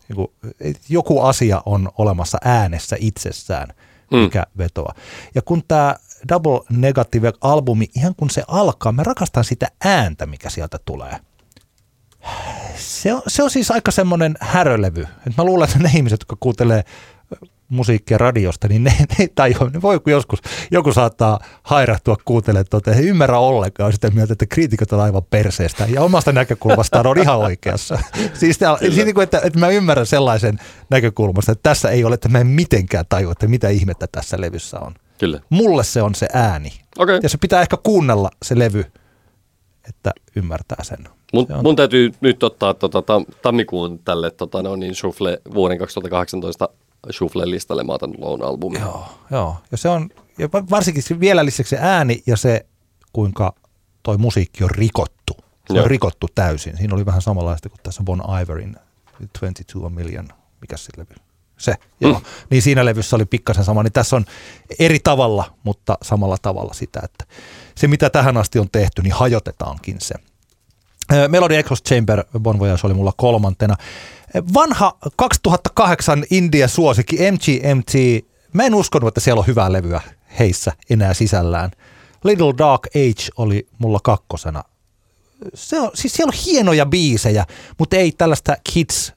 niinku, et joku asia on olemassa äänessä itsessään, Mm. mikä vetoaa. Ja kun tämä Double Negative-albumi, ihan kun se alkaa, mä rakastan sitä ääntä, mikä sieltä tulee. Se on, se on siis aika semmoinen härölevy. Et mä luulen, että ne ihmiset, jotka kuuntelee musiikkia radiosta, niin ne, ne tajua. Ne voi joskus, joku saattaa hairahtua kuuntelemaan, tuota, he ei ymmärrä ollenkaan sitä mieltä, että kriitikot on aivan perseestä. Ja omasta näkökulmastaan on ihan oikeassa. Siis, siis niin kuin, että, että mä ymmärrän sellaisen näkökulmasta, että tässä ei ole, että mä en mitenkään tajua, että mitä ihmettä tässä levyssä on. Kyllä. Mulle se on se ääni. Okei. Ja se pitää ehkä kuunnella se levy, että ymmärtää sen. Mun, Se mun täytyy nyt ottaa tota, tam, tammikuun tälle tota, no niin, Shuffle, vuoden 2018 Shuffle-listalle. Mä otan Lone albumin. Joo, joo. Ja se on, ja va- varsinkin vielä lisäksi se ääni ja se, kuinka toi musiikki on rikottu. Se Joo. on rikottu täysin. Siinä oli vähän samanlaista kuin tässä Bon Iverin 22 a Million, mikä se levy? Se, joo. Mm. Niin siinä levyssä oli pikkasen sama, niin tässä on eri tavalla, mutta samalla tavalla sitä, että se mitä tähän asti on tehty, niin hajotetaankin se. Melody Echoes Chamber Bon Voyage oli mulla kolmantena. Vanha 2008 India-suosikki MGMT mä en uskonut, että siellä on hyvää levyä heissä enää sisällään. Little Dark Age oli mulla kakkosena. Se on, siis siellä on hienoja biisejä, mutta ei tällaista kids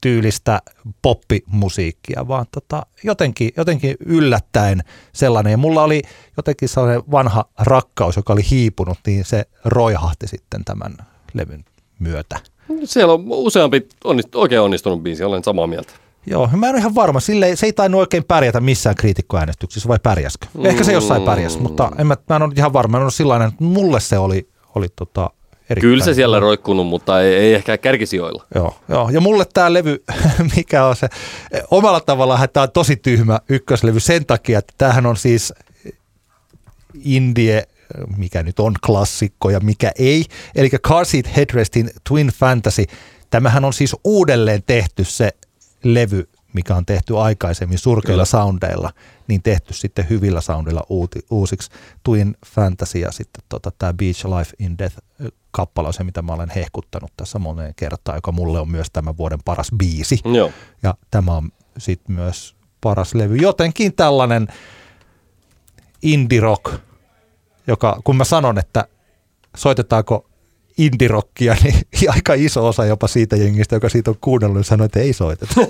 tyylistä poppimusiikkia, vaan tota, jotenkin, jotenkin yllättäen sellainen. Ja mulla oli jotenkin sellainen vanha rakkaus, joka oli hiipunut, niin se roihahti sitten tämän levyn myötä. Siellä on useampi onnist, oikein onnistunut biisi, olen samaa mieltä. Joo, mä en ole ihan varma. Sille, se ei tainnut oikein pärjätä missään kriitikkoäänestyksissä, vai pärjäskö? Mm. Ehkä se jossain pärjäs, mutta en mä, mä en ole ihan varma. Mä en ole sillainen, että mulle se oli, oli tota, erittäin. Kyllä se siellä roikkunut, mutta ei, ei ehkä kärkisijoilla. Joo, joo. ja mulle tämä levy, mikä on se, omalla tavallaan tämä on tosi tyhmä ykköslevy sen takia, että tämähän on siis indie, mikä nyt on klassikko ja mikä ei, eli Car Seat Headrestin Twin Fantasy. Tämähän on siis uudelleen tehty se levy, mikä on tehty aikaisemmin surkeilla Kyllä. soundeilla, niin tehty sitten hyvillä soundilla uuti, uusiksi. Twin Fantasy ja sitten tota, tämä Beach Life in Death kappale on se, mitä mä olen hehkuttanut tässä moneen kertaan, joka mulle on myös tämän vuoden paras biisi. Joo. Ja tämä on sitten myös paras levy. Jotenkin tällainen indie rock, joka kun mä sanon, että soitetaanko indirokkia, niin aika iso osa jopa siitä jengistä, joka siitä on kuunnellut, niin sanoi, että ei soiteta.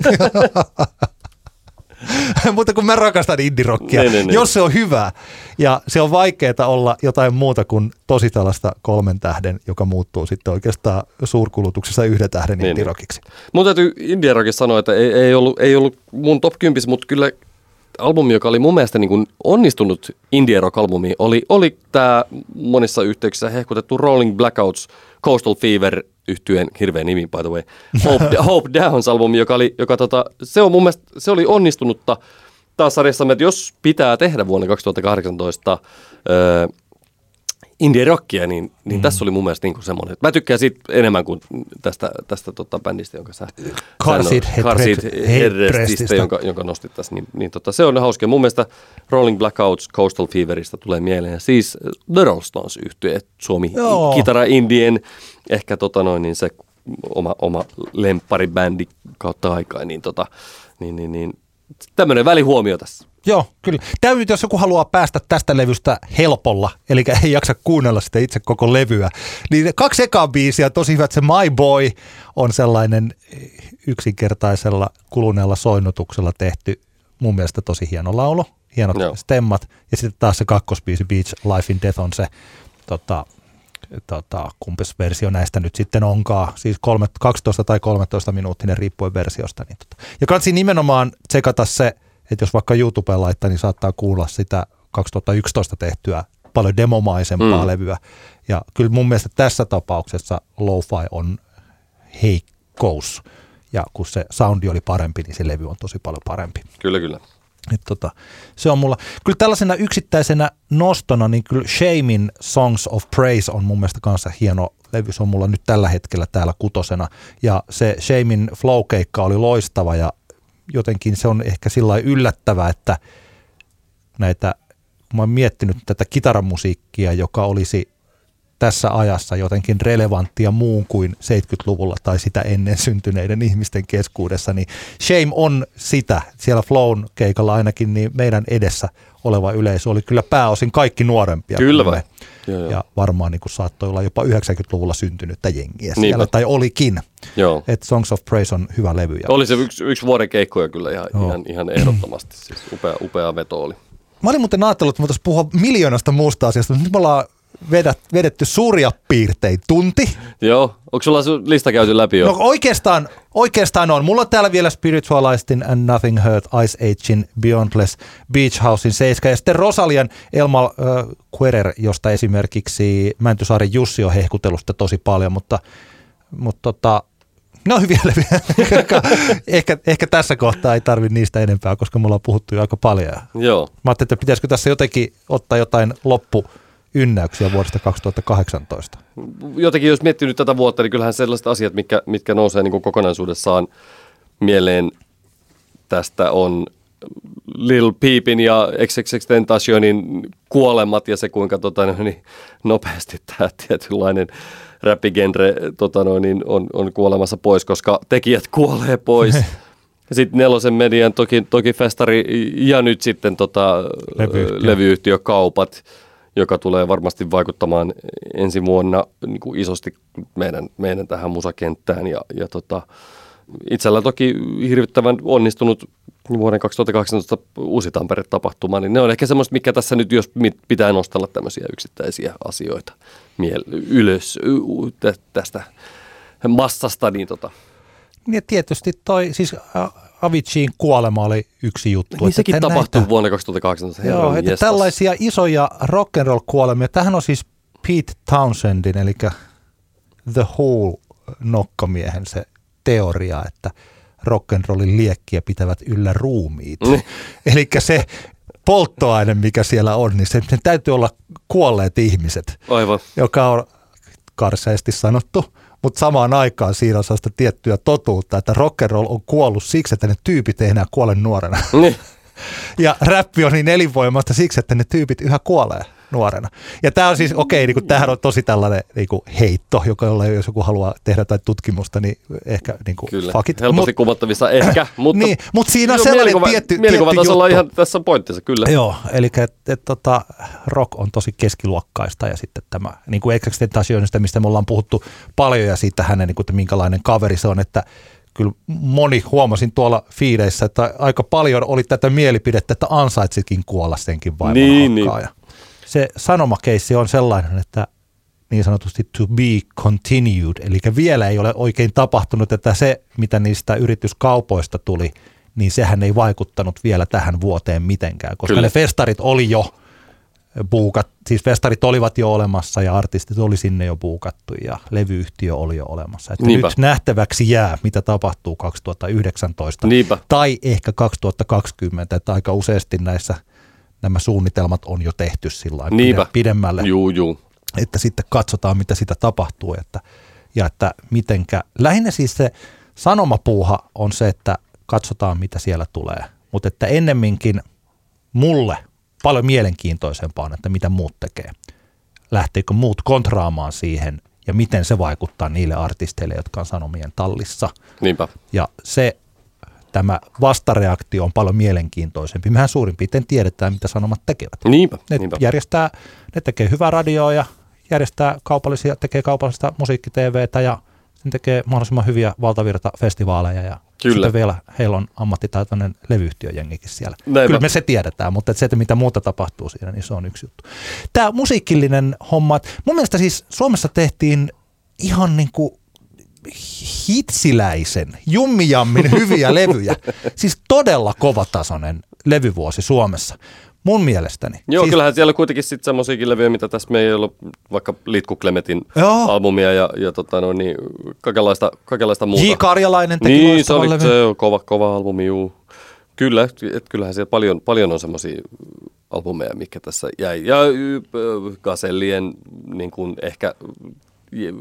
Mutta kun mä rakastan indirokkia, niin, niin, niin. jos se on hyvä ja se on vaikeaa olla jotain muuta kuin tosi tällaista kolmen tähden, joka muuttuu sitten oikeastaan suurkulutuksessa yhden tähden niin, indirokiksi. Niin. Mun täytyy indiarokissa sanoa, että ei, ei, ollut, ei ollut mun top 10, mutta kyllä albumi, joka oli mun mielestä niin kuin onnistunut indie rock-albumi, oli, oli tämä monissa yhteyksissä hehkutettu Rolling Blackouts Coastal Fever yhtyeen hirveä nimi, by the way, Hope, Hope Downs-albumi, joka, oli, joka tota, se, on mun mielestä, se oli onnistunutta taas sarjassamme, että jos pitää tehdä vuonna 2018 öö, indie-rockia, niin, niin mm. tässä oli mun mielestä niin semmoinen. Mä tykkään siitä enemmän kuin tästä, tästä tota bändistä, jonka sä... Karsit Herrestistä, jonka, jonka nostit tässä. Niin, niin tota, se on hauska. Mun mielestä Rolling Blackouts Coastal Feverista tulee mieleen. Siis The Rolling Stones yhtye, Suomi Joo. kitara indien, ehkä tota noin, niin se oma, oma lempparibändi kautta aikaa, niin, tota, niin, niin, niin tämmöinen välihuomio tässä. Joo, kyllä. Tämä jos joku haluaa päästä tästä levystä helpolla, eli ei jaksa kuunnella sitä itse koko levyä, niin kaksi ekaa biisiä, tosi hyvät. Se My Boy on sellainen yksinkertaisella kuluneella soinnutuksella tehty, mun mielestä tosi hieno laulu, hienot Joo. stemmat. Ja sitten taas se kakkosbiisi Beach Life in Death on se, tota, tota, kumpis versio näistä nyt sitten onkaan, siis kolme, 12 tai 13 minuuttinen riippuen versiosta. Niin tota. Ja kansi nimenomaan tsekata se, että jos vaikka YouTubeen laittaa, niin saattaa kuulla sitä 2011 tehtyä paljon demomaisempaa mm. levyä. Ja kyllä mun mielestä tässä tapauksessa lo-fi on heikkous. Ja kun se soundi oli parempi, niin se levy on tosi paljon parempi. Kyllä, kyllä. Et tota, se on mulla, kyllä tällaisena yksittäisenä nostona, niin kyllä Shamin Songs of Praise on mun mielestä kanssa hieno levy. Se on mulla nyt tällä hetkellä täällä kutosena. Ja se Shamin flow-keikka oli loistava ja jotenkin se on ehkä sillä yllättävää, että näitä, kun mä oon miettinyt tätä kitaramusiikkia, joka olisi tässä ajassa jotenkin relevanttia muun kuin 70-luvulla tai sitä ennen syntyneiden ihmisten keskuudessa, niin Shame on sitä. Siellä Flown keikalla ainakin niin meidän edessä oleva yleisö oli kyllä pääosin kaikki nuorempia. Kyllä vai? Joo, joo. Ja varmaan niin kuin saattoi olla jopa 90-luvulla syntynyttä jengiä siellä, Niinpä. tai olikin. Joo. Et Songs of Praise on hyvä levy. Ja... Oli se yksi, yksi vuoden keikkoja kyllä ihan, ihan, ihan ehdottomasti. Siis upea, upea veto oli. Mä olin muuten ajatellut, että me puhua miljoonasta muusta asiasta, mutta nyt me ollaan vedät, vedetty suuria piirtein tunti. Joo, onko sulla lista käyty läpi jo? No oikeastaan, oikeastaan on. Mulla on täällä vielä Spiritualistin And Nothing Hurt, Ice Agein, Beyondless, Beach Housein 7 ja sitten Rosalian Elmal äh, Querer, josta esimerkiksi Mäntysaaren Jussi on hehkutelusta tosi paljon, mutta, mutta tota, ne on hyviä levyjä. ehkä, ehkä tässä kohtaa ei tarvitse niistä enempää, koska mulla on puhuttu jo aika paljon. Joo. Mä ajattelin, että pitäisikö tässä jotenkin ottaa jotain loppu ynnäyksiä vuodesta 2018? Jotenkin jos miettii nyt tätä vuotta, niin kyllähän sellaiset asiat, mitkä, mitkä nousee niin kuin kokonaisuudessaan mieleen tästä on Lil Peepin ja XXX Tentacionin kuolemat ja se kuinka tota, niin, nopeasti tämä tietynlainen räppigenre tota, niin, on, on kuolemassa pois, koska tekijät kuolee pois. sitten Nelosen median toki, toki festari ja nyt sitten tota, Levyyhtiö. levyyhtiökaupat, joka tulee varmasti vaikuttamaan ensi vuonna niin kuin isosti meidän, meidän tähän musakenttään. Ja, ja tota, itsellä toki hirvittävän onnistunut vuoden 2018 Uusi Tampere-tapahtuma, niin ne on ehkä semmoista, mikä tässä nyt, jos pitää nostella tämmöisiä yksittäisiä asioita miel- ylös tästä massasta, niin tota, Ja tietysti toi, siis Aviciin kuolema oli yksi juttu. niin että sekin näitä- tapahtui vuonna 2018. Joo, että tällaisia isoja rock'n'roll kuolemia. Tähän on siis Pete Townsendin, eli The Whole nokkamiehen se teoria, että rock'n'rollin liekkiä pitävät yllä ruumiit. Mm. Eli se polttoaine, mikä siellä on, niin se, se täytyy olla kuolleet ihmiset, Aivan. joka on karseasti sanottu, mutta samaan aikaan siinä on sellaista tiettyä totuutta, että rock'n'roll on kuollut siksi, että ne tyypit ei enää kuole nuorena. Niin. Ja räppi on niin elinvoimasta siksi, että ne tyypit yhä kuolee nuorena. Ja tämä on siis, okei, niin tämähän on tosi tällainen niin kuin heitto, joka jolla jos joku haluaa tehdä jotain tutkimusta, niin ehkä niin kuin Kyllä, fuck it. helposti Mut- kumottavissa ehkä, mutta, Niin, mut siinä on Joo, sellainen mielikuva- tietty- Mielikuvatasolla tietty ihan tässä on pointtinsa, kyllä. Joo, eli et, et, tota, rock on tosi keskiluokkaista ja sitten tämä niin kuin Extentacionista, mistä me ollaan puhuttu paljon ja siitä hänen, niin kuin, että minkälainen kaveri se on, että kyllä moni huomasin tuolla fiideissä, että aika paljon oli tätä mielipidettä, että ansaitsikin kuolla senkin vaimon Niin, niin. hakkaaja. Se sanomakeissi on sellainen, että niin sanotusti to be continued, eli vielä ei ole oikein tapahtunut, että se, mitä niistä yrityskaupoista tuli, niin sehän ei vaikuttanut vielä tähän vuoteen mitenkään, koska Kyllä. ne festarit oli jo buukat, siis festarit olivat jo olemassa ja artistit oli sinne jo buukattu ja levyyhtiö oli jo olemassa. Että Niinpä. nyt nähtäväksi jää, mitä tapahtuu 2019 Niinpä. tai ehkä 2020, että aika useasti näissä nämä suunnitelmat on jo tehty sillä lailla pide- pidemmälle Juu, juu. että sitten katsotaan, mitä sitä tapahtuu että, ja että mitenkä. Lähinnä siis se sanomapuuha on se, että katsotaan, mitä siellä tulee, mutta että ennemminkin mulle paljon mielenkiintoisempaa on, että mitä muut tekee. Lähteekö muut kontraamaan siihen ja miten se vaikuttaa niille artisteille, jotka on sanomien tallissa. Niinpä. Ja se, tämä vastareaktio on paljon mielenkiintoisempi. Mehän suurin piirtein tiedetään, mitä sanomat tekevät. Niinpä. Ne Niinpä. järjestää, ne tekee hyvää radioa ja järjestää kaupallisia, tekee kaupallista musiikki-TVtä ja sen tekee mahdollisimman hyviä valtavirta-festivaaleja ja Kyllä. sitten vielä heillä on ammattitaitoinen levyyhtiöjengikin siellä. Näinpä. Kyllä me se tiedetään, mutta se, että mitä muuta tapahtuu siinä, niin se on yksi juttu. Tämä musiikillinen homma, mun mielestä siis Suomessa tehtiin ihan niin kuin hitsiläisen, jummijammin hyviä levyjä. Siis todella kovatasoinen levyvuosi Suomessa, mun mielestäni. Joo, siis, kyllähän siellä kuitenkin sitten semmoisiakin levyjä, mitä tässä me ei ollut, vaikka Litku Klemetin Joo. albumia ja, ja tota, no, niin, kaikenlaista, kaikenlaista muuta. J. Karjalainen teki Niin, se oli levyn. se on kova, kova albumi, juu. Kyllä, et kyllähän siellä paljon, paljon on semmoisia albumeja, mikä tässä jäi. Ja y, Gasellien niin kuin ehkä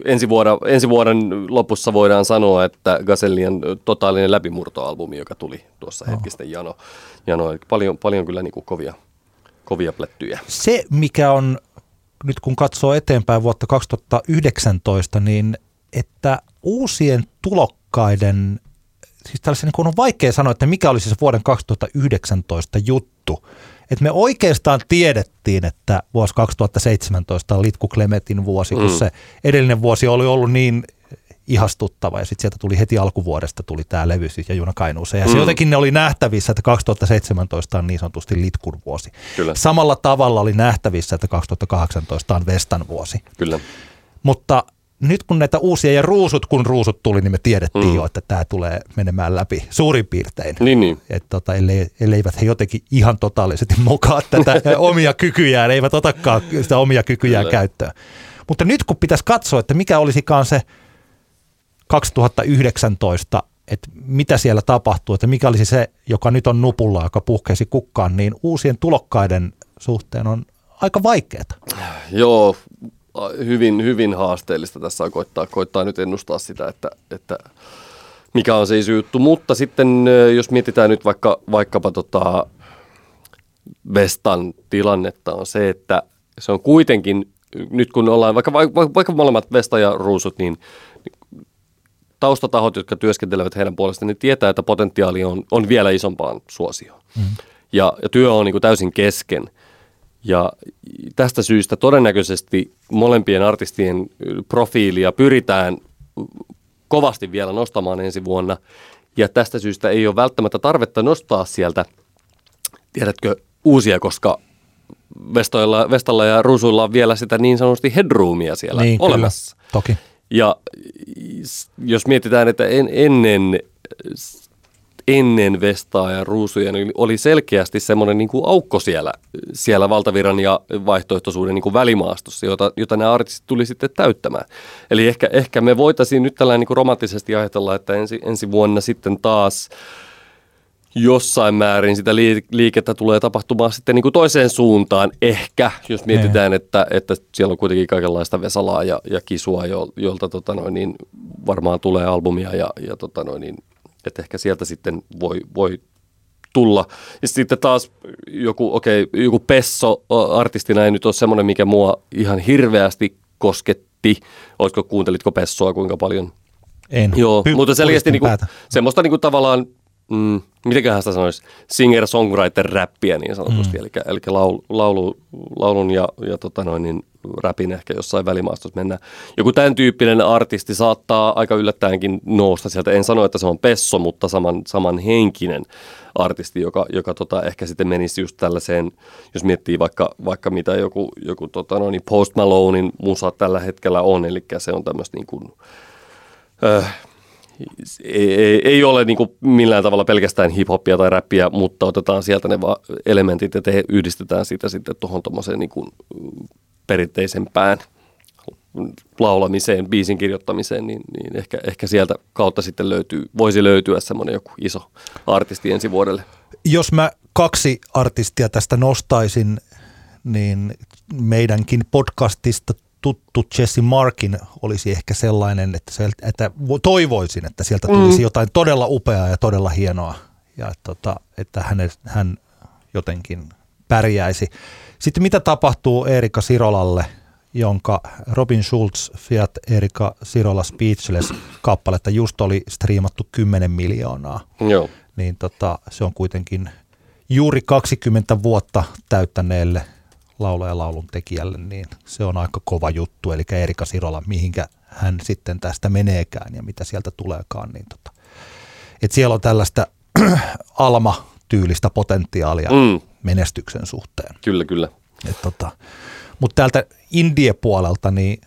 ensi vuoden, ensi vuoden lopussa voidaan sanoa, että Gasellien totaalinen läpimurtoalbumi, joka tuli tuossa hetki sitten Jano. Jano paljon, paljon kyllä niin kuin kovia, kovia plättyjä. Se, mikä on nyt kun katsoo eteenpäin vuotta 2019, niin että uusien tulokkaiden, siis tällaisen niin kuin on vaikea sanoa, että mikä olisi se vuoden 2019 juttu. Että me oikeastaan tiedettiin, että vuosi 2017 on Litku Klemetin vuosi, kun Mm. se edellinen vuosi oli ollut niin ihastuttava ja sitten sieltä tuli heti alkuvuodesta tuli tämä levy siis ja Juna Kainuuseen. Ja se Mm. jotenkin ne oli nähtävissä, että 2017 on niin sanotusti Litkun vuosi. Kyllä. Samalla tavalla oli nähtävissä, että 2018 on Vestan vuosi. Kyllä. Mutta nyt kun näitä uusia ja ruusut, kun ruusut tuli, niin me tiedettiin Mm. jo, että tämä tulee menemään läpi suurin piirtein. Niin, niin. Että tota, ellei, elleivät he jotenkin ihan totaalisesti mokaa tätä omia kykyjään, eivät otakaan sitä omia kykyjään Kyllä. käyttöön. Mutta nyt kun pitäisi katsoa, että mikä olisikaan se 2019, että mitä siellä tapahtuu, että mikä olisi se, joka nyt on nupulla, joka puhkeisi kukkaan, niin uusien tulokkaiden suhteen on aika vaikeaa. Joo, hyvin, hyvin haasteellista tässä on koittaa, koittaa nyt ennustaa sitä, että, että mikä on se iso juttu. Mutta sitten jos mietitään nyt vaikka, vaikkapa tota Vestan tilannetta on se, että se on kuitenkin, nyt kun ollaan, vaikka, vaikka, vaikka molemmat Vesta ja Ruusut, niin taustatahot, jotka työskentelevät heidän puolestaan, niin tietää, että potentiaali on, on vielä isompaan suosioon. Mm. Ja, ja työ on niin kuin täysin kesken. Ja tästä syystä todennäköisesti molempien artistien profiilia pyritään kovasti vielä nostamaan ensi vuonna. Ja tästä syystä ei ole välttämättä tarvetta nostaa sieltä, tiedätkö, uusia, koska Vestoilla, Vestalla ja Rusuilla on vielä sitä niin sanotusti headroomia siellä niin, olemassa. Kyllä, toki. Ja jos mietitään, että en, ennen, ennen Vestaa ja Ruusuja niin oli selkeästi semmoinen niin kuin aukko siellä, siellä valtaviran ja vaihtoehtoisuuden niin kuin välimaastossa, jota, jota nämä artistit tuli sitten täyttämään. Eli ehkä, ehkä me voitaisiin nyt tällainen niin kuin romanttisesti ajatella, että ensi, ensi vuonna sitten taas – jossain määrin sitä liikettä tulee tapahtumaan sitten niin kuin toiseen suuntaan. Ehkä, jos mietitään, että, että siellä on kuitenkin kaikenlaista Vesalaa ja, ja Kisua, jo, jolta tota noin, niin varmaan tulee albumia ja, ja tota noin, niin, että ehkä sieltä sitten voi, voi tulla. Ja sitten taas joku, okei, okay, joku Pesso artistina ei nyt ole semmoinen, mikä mua ihan hirveästi kosketti. Oletko, kuuntelitko Pessoa kuinka paljon? En. Joo, Py- mutta selkeästi niinku, semmoista niinku tavallaan mm, mitenköhän sitä sanoisi, singer-songwriter-räppiä niin sanotusti, mm. eli, eli laulu, laulu, laulun ja, ja tota noin, niin räpin ehkä jossain välimaastossa mennään. Joku tämän tyyppinen artisti saattaa aika yllättäenkin nousta sieltä. En sano, että se on Pesso, mutta saman, saman henkinen artisti, joka, joka tota, ehkä sitten menisi just tällaiseen, jos miettii vaikka, vaikka mitä joku, joku tota noin, niin Post Malonein musa tällä hetkellä on, eli se on tämmöistä niin kuin, äh, ei, ei ole niin millään tavalla pelkästään hip-hopia tai räppiä, mutta otetaan sieltä ne elementit ja te yhdistetään sitä sitten tuohon tuommoiseen niin perinteisempään laulamiseen, biisin kirjoittamiseen, niin, niin ehkä, ehkä sieltä kautta sitten löytyy, voisi löytyä semmoinen joku iso artisti ensi vuodelle. Jos mä kaksi artistia tästä nostaisin, niin meidänkin podcastista tuttu Jesse Markin olisi ehkä sellainen, että, se, että toivoisin, että sieltä tulisi mm. jotain todella upeaa ja todella hienoa ja että, tota, että hän, hän jotenkin pärjäisi. Sitten mitä tapahtuu Erika Sirolalle, jonka Robin Schulz Fiat Erika Sirola Speechless kappaletta just oli striimattu 10 miljoonaa. Joo. Niin tota, se on kuitenkin juuri 20 vuotta täyttäneelle laulaja laulun tekijälle, niin se on aika kova juttu. Eli Erika Sirola, mihinkä hän sitten tästä meneekään ja mitä sieltä tuleekaan. Niin tota. Et siellä on tällaista alma-tyylistä potentiaalia mm. Menestyksen suhteen. Kyllä, kyllä. tota, Mutta täältä indie-puolelta, niin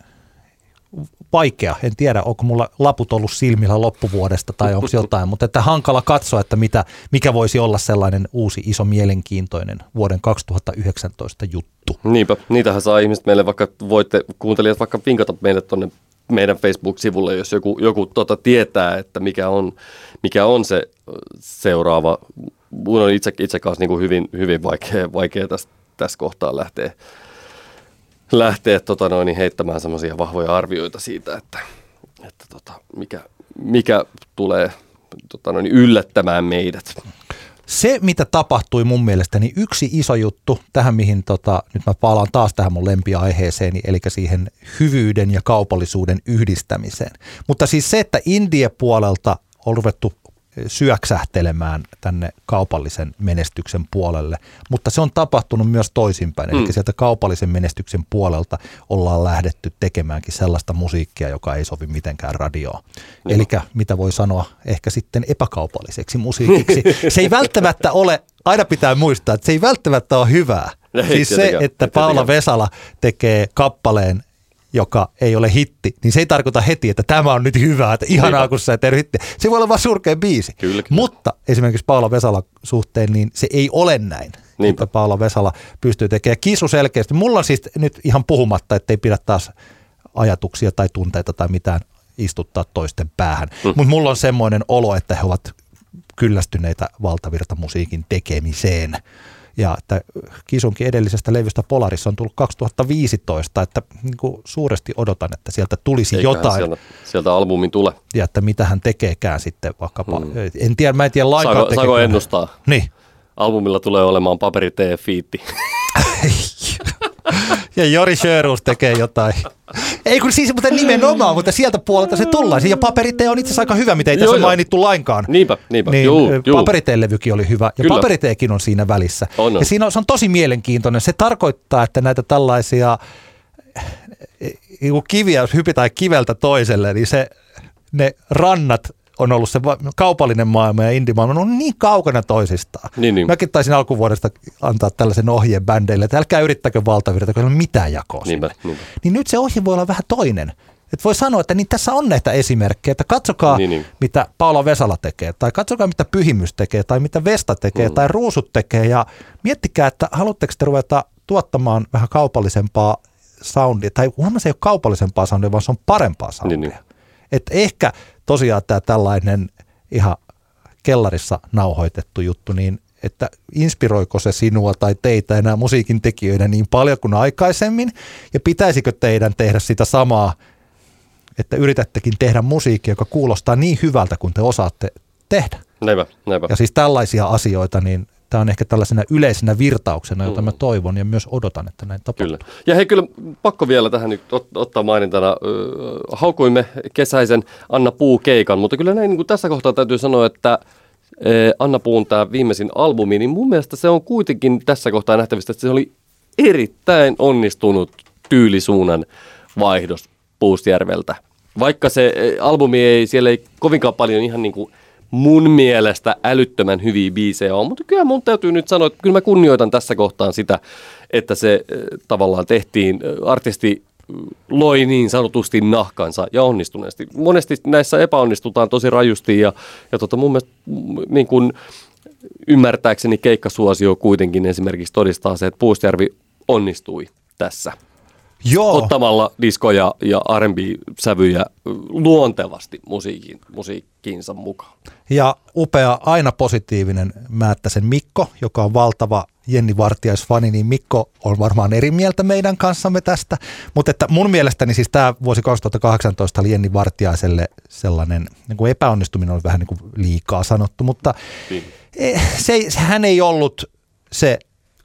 vaikea. En tiedä, onko mulla laput ollut silmillä loppuvuodesta tai onko jotain, mutta että hankala katsoa, että mitä, mikä voisi olla sellainen uusi iso mielenkiintoinen vuoden 2019 juttu. Niinpä, niitähän saa ihmiset meille vaikka, voitte kuuntelijat vaikka vinkata meille tuonne meidän Facebook-sivulle, jos joku, joku tota tietää, että mikä on, mikä on se seuraava. Mun on itse, itse kanssa niin kuin hyvin, hyvin vaikea, vaikea tässä, tässä kohtaa lähteä lähteä tota noin, niin heittämään semmoisia vahvoja arvioita siitä, että, että tota, mikä, mikä tulee tota noin, yllättämään meidät. Se, mitä tapahtui mun mielestäni, niin yksi iso juttu tähän, mihin tota, nyt mä palaan taas tähän mun lempiaiheeseen, eli siihen hyvyyden ja kaupallisuuden yhdistämiseen. Mutta siis se, että India-puolelta on ruvettu syöksähtelemään tänne kaupallisen menestyksen puolelle, mutta se on tapahtunut myös toisinpäin. Mm. Eli sieltä kaupallisen menestyksen puolelta ollaan lähdetty tekemäänkin sellaista musiikkia, joka ei sovi mitenkään radioon. Mm. Eli mitä voi sanoa ehkä sitten epäkaupalliseksi musiikiksi. se ei välttämättä ole, aina pitää muistaa, että se ei välttämättä ole hyvää. Ei, siis se, että Paula Vesala tekee kappaleen, joka ei ole hitti, niin se ei tarkoita heti, että tämä on nyt hyvä, että ihanaa, kun sä et hitti. Se voi olla vain surkea biisi. Kyllä, kyllä. Mutta esimerkiksi Paula Vesala suhteen, niin se ei ole näin. Niinpä. Että Paula Vesala pystyy tekemään kisu selkeästi. Mulla on siis nyt ihan puhumatta, että ei pidä taas ajatuksia tai tunteita tai mitään istuttaa toisten päähän. Mm. Mutta mulla on semmoinen olo, että he ovat kyllästyneitä valtavirtamusiikin tekemiseen ja että Kisunkin edellisestä levystä Polaris on tullut 2015, että niin kuin suuresti odotan, että sieltä tulisi Eiköhän jotain. Sieltä, sieltä albumin tule. Ja että mitä hän tekeekään sitten vaikkapa, hmm. en tiedä, mä en tiedä lainkaan. Saako, saako ennustaa? Niin. Albumilla tulee olemaan paperi fiitti Ja Jori Sjörus tekee jotain. Ei kun siis, mutta nimenomaan, mutta sieltä puolelta se tullaan. Ja paperitee on itse asiassa aika hyvä, mitä ei Joo, tässä joo. mainittu lainkaan. Niinpä, niinpä. Niin, juu, juu. paperitee-levykin oli hyvä ja Kyllä. paperiteekin on siinä välissä. On, on. Ja siinä on, se on tosi mielenkiintoinen. Se tarkoittaa, että näitä tällaisia eh, kiviä, jos hypitään kiveltä toiselle, niin se, ne rannat on ollut se kaupallinen maailma ja indie-maailma, on niin kaukana toisistaan. Niin, niin. Mäkin taisin alkuvuodesta antaa tällaisen ohjeen bändeille, että älkää yrittäkö valtavirta, kun ei ole mitään jakoa Niinpä, niinpä. Niin nyt se ohje voi olla vähän toinen. Et voi sanoa, että niin tässä on näitä esimerkkejä, että katsokaa, Niin, niin. mitä Paula Vesala tekee, tai katsokaa, mitä Pyhimys tekee, tai mitä Vesta tekee, mm. tai Ruusut tekee, ja miettikää, että haluatteko te ruveta tuottamaan vähän kaupallisempaa soundia, tai huomaa se ei ole kaupallisempaa soundia, vaan se on parempaa soundia. Niin, niin. Että ehkä tosiaan tämä tällainen ihan kellarissa nauhoitettu juttu, niin että inspiroiko se sinua tai teitä enää musiikin tekijöinä niin paljon kuin aikaisemmin, ja pitäisikö teidän tehdä sitä samaa, että yritättekin tehdä musiikkia, joka kuulostaa niin hyvältä kuin te osaatte tehdä. Näinpä, näinpä. Ja siis tällaisia asioita, niin tämä on ehkä tällaisena yleisenä virtauksena, jota mä toivon ja myös odotan, että näin tapahtuu. Kyllä. Ja hei, kyllä pakko vielä tähän nyt ot- ottaa mainintana. Haukuimme kesäisen Anna Puu keikan, mutta kyllä näin niin kuin tässä kohtaa täytyy sanoa, että ö, Anna Puun tämä viimeisin albumi, niin mun mielestä se on kuitenkin tässä kohtaa nähtävistä, että se oli erittäin onnistunut tyylisuunnan vaihdos Puustjärveltä. Vaikka se ö, albumi ei, siellä ei kovinkaan paljon ihan niin kuin mun mielestä älyttömän hyviä biisejä on, mutta kyllä mun täytyy nyt sanoa, että kyllä mä kunnioitan tässä kohtaan sitä, että se äh, tavallaan tehtiin, äh, artisti äh, loi niin sanotusti nahkansa ja onnistuneesti. Monesti näissä epäonnistutaan tosi rajusti ja, ja tota mun mielestä mm, niin kun ymmärtääkseni keikkasuosio kuitenkin esimerkiksi todistaa se, että Puustjärvi onnistui tässä Joo, ottamalla diskoja ja R&B-sävyjä luontevasti musiikin, musiikkiinsa mukaan. Ja upea, aina positiivinen Määttäsen Mikko, joka on valtava Jenni Vartiaisfani, niin Mikko on varmaan eri mieltä meidän kanssamme tästä. Mutta että mun mielestäni siis tämä vuosi 2018 oli Jenni Vartiaiselle sellainen, niin kuin epäonnistuminen on vähän niin kuin liikaa sanottu, mutta Niin. eh, se, se, hän ei ollut se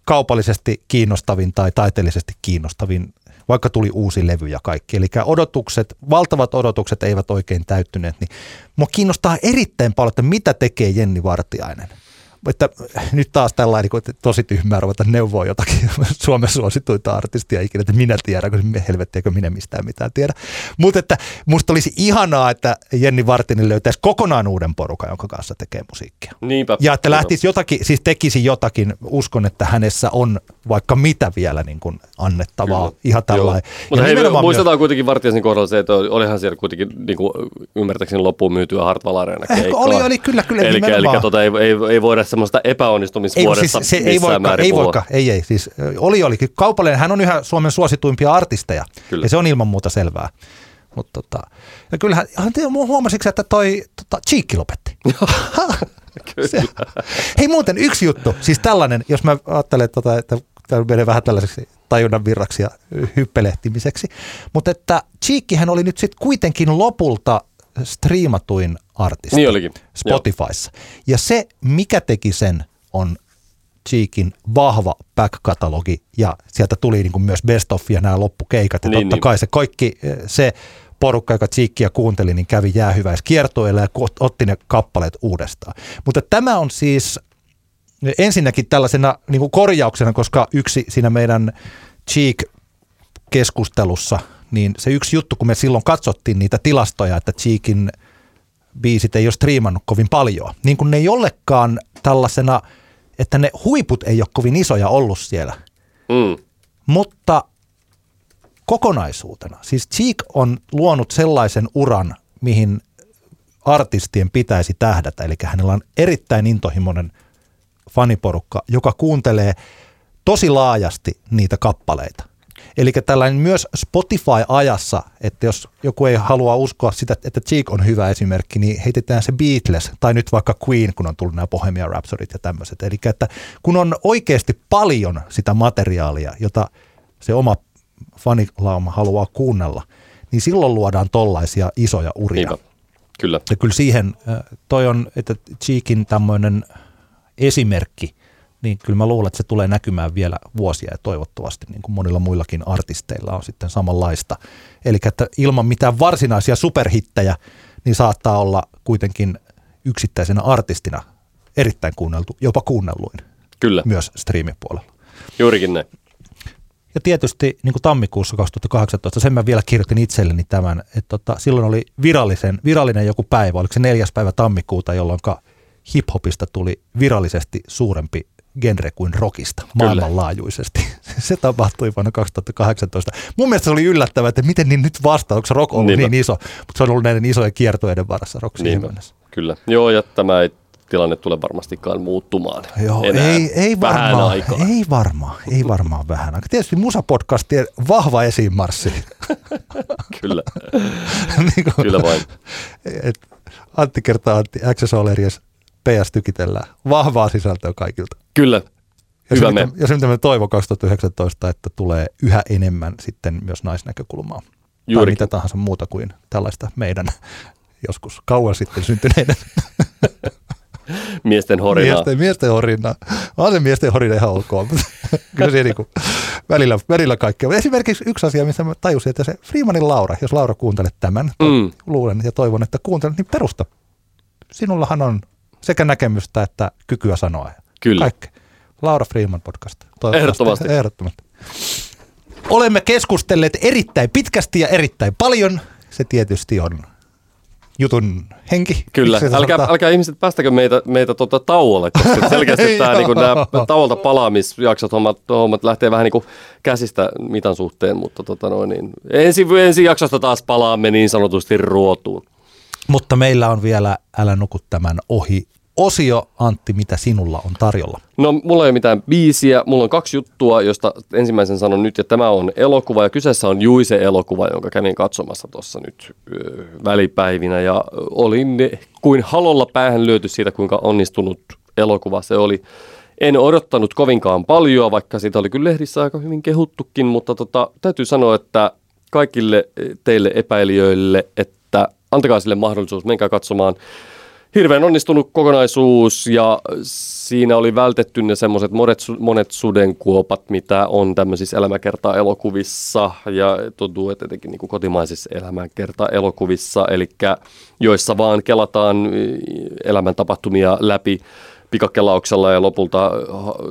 kaupallisesti kiinnostavin tai taiteellisesti kiinnostavin, vaikka tuli uusi levy ja kaikki. Eli odotukset, valtavat odotukset eivät oikein täyttyneet, niin mua kiinnostaa erittäin paljon, että mitä tekee Jenni Vartiainen. Että nyt taas tällainen niin kuin, tosi tyhmää ruveta neuvoa jotakin Suomen suosituita artistia ikinä, että minä tiedän, kun helvettiäkö minä mistään mitään tiedä. Mutta että musta olisi ihanaa, että Jenni Vartinen löytäisi kokonaan uuden porukan, jonka kanssa tekee musiikkia. Niinpä. Ja että lähtisi jotakin, siis tekisi jotakin, uskon, että hänessä on vaikka mitä vielä niin kuin annettavaa. Kyllä. Ihan tällainen. Joo. Mutta hei, muistetaan kuitenkin Vartiaisen kohdalla se, että olihan siellä kuitenkin niin kuin ymmärtääkseni loppuun myytyä Hartwall Arena keikkaa. oli, oli, kyllä, kyllä, Eli, eli nimenomaan. tota, ei, ei, ei voida semmoista Ei, epäonnistumisvuodesta siis se ei voika, ei voika, ei, ei, siis oli, oli. Kaupallinen, hän on yhä Suomen suosituimpia artisteja, Kyllä. ja se on ilman muuta selvää. Mutta tota, ja kyllähän, huomasitko, että toi tota, Cheekki lopetti? Se- Hei muuten yksi juttu, siis tällainen, jos mä ajattelen, tota, että tämä menee vähän tällaiseksi tajunnan virraksi ja hyppelehtimiseksi, mutta että Cheekkihän oli nyt sitten kuitenkin lopulta striimatuin artisti Niin olikin, joo. Spotifyssa. Ja se, mikä teki sen, on Cheekin vahva back-katalogi ja sieltä tuli niin kuin myös best of ja nämä loppukeikat. Ja Niin, totta niin. kai se kaikki eh, se porukka, joka Cheekia kuunteli, niin kävi jäähyväis kiertoilla ja otti ne kappaleet uudestaan. Mutta tämä on siis ensinnäkin tällaisena niin kuin korjauksena, koska yksi siinä meidän Cheek-keskustelussa, niin se yksi juttu, kun me silloin katsottiin niitä tilastoja, että Cheekin biisit ei ole striimannut kovin paljon, niin kun ne ei ollekaan tällaisena, että ne huiput ei ole kovin isoja ollut siellä, Mm. mutta kokonaisuutena. Siis Cheek on luonut sellaisen uran, mihin artistien pitäisi tähdätä. Eli hänellä on erittäin intohimoinen faniporukka, joka kuuntelee tosi laajasti niitä kappaleita. Eli tällainen myös Spotify-ajassa, että jos joku ei halua uskoa sitä, että Cheek on hyvä esimerkki, niin heitetään se Beatles tai nyt vaikka Queen, kun on tullut nämä Bohemian Rhapsodit ja tämmöiset. Eli että kun on oikeasti paljon sitä materiaalia, jota se oma fanilauma haluaa kuunnella, niin silloin luodaan tollaisia isoja uria. Niinpä. Kyllä. Ja kyllä siihen, äh, toi on, että Cheekin tämmöinen esimerkki niin kyllä mä luulen, että se tulee näkymään vielä vuosia ja toivottavasti niin kuin monilla muillakin artisteilla on sitten samanlaista. Eli että ilman mitään varsinaisia superhittejä, niin saattaa olla kuitenkin yksittäisenä artistina erittäin kuunneltu, jopa kuunnelluin Kyllä, myös striimipuolella. juurikin näin. Ja tietysti niin kuin tammikuussa 2018, sen mä vielä kirjoitin itselleni tämän, että tota, silloin oli virallisen, virallinen joku päivä, oliko se neljäs päivä tammikuuta, jolloin hiphopista tuli virallisesti suurempi genre kuin rockista maailmanlaajuisesti. Se tapahtui vuonna 2018. Mun mielestä se oli yllättävää, että miten niin nyt vasta, onko rock ollut Niinpä. niin iso, mutta se on ollut näiden isojen kiertoiden varassa rock siihen mennessä. Kyllä. Joo, ja tämä ei tilanne tule varmastikaan muuttumaan Joo, enää ei, ei varmaan, aikaa. ei varmaan, ei varmaan vähän aikaa. Tietysti musapodcastien vahva esiinmarssi. Kyllä, niin kuin, kyllä vain. et Antti kertaa Antti, Access Olerius, PS tykitellään. Vahvaa sisältöä kaikilta. Kyllä, Ja Hyvä se, me. mitä, ja se, mitä me toivon 2019, että tulee yhä enemmän sitten myös naisnäkökulmaa. Tai Juurikin. mitä tahansa muuta kuin tällaista meidän joskus kauan sitten syntyneiden miesten horinaa. miesten, miesten horinaa. On se miesten horina ihan ok, kyllä se niinku välillä, välillä kaikkea. Esimerkiksi yksi asia, missä mä tajusin, että se Freemanin Laura, jos Laura kuuntelet tämän, Mm. luulen ja toivon, että kuuntelet, niin perusta. Sinullahan on sekä näkemystä että kykyä sanoa. Kyllä. Kaikki. Laura Freeman podcast. Ehdottomasti. Ehdottomasti. Olemme keskustelleet erittäin pitkästi ja erittäin paljon. Se tietysti on jutun henki. Kyllä, älkää, älkää ihmiset päästäkö meitä, meitä tota tauolle, koska selkeästi tämä, niin nämä tauolta palaamisjaksot, hommat, hommat lähtee vähän niin kuin käsistä mitan suhteen, mutta tota noin, niin ensi, ensi jaksosta taas palaamme niin sanotusti ruotuun. Mutta meillä on vielä Älä nuku tämän ohi. Osio, Antti, mitä sinulla on tarjolla? No, mulla ei ole mitään biisiä. Mulla on kaksi juttua, josta ensimmäisen sanon nyt, ja tämä on elokuva, ja kyseessä on Juise-elokuva, jonka kävin katsomassa tuossa nyt ö, välipäivinä, ja olin kuin halolla päähän lyöty siitä, kuinka onnistunut elokuva se oli. En odottanut kovinkaan paljon, vaikka siitä oli kyllä lehdissä aika hyvin kehuttukin, mutta tota, täytyy sanoa, että kaikille teille epäilijöille, että antakaa sille mahdollisuus, menkää katsomaan hirveän onnistunut kokonaisuus ja siinä oli vältetty ne semmoiset monet, monet sudenkuopat, mitä on tämmöisissä elämäkerta-elokuvissa. Ja tuntuu, että etenkin niin kuin kotimaisissa elämäkerta-elokuvissa, eli joissa vaan kelataan elämäntapahtumia läpi pikakelauksella ja lopulta,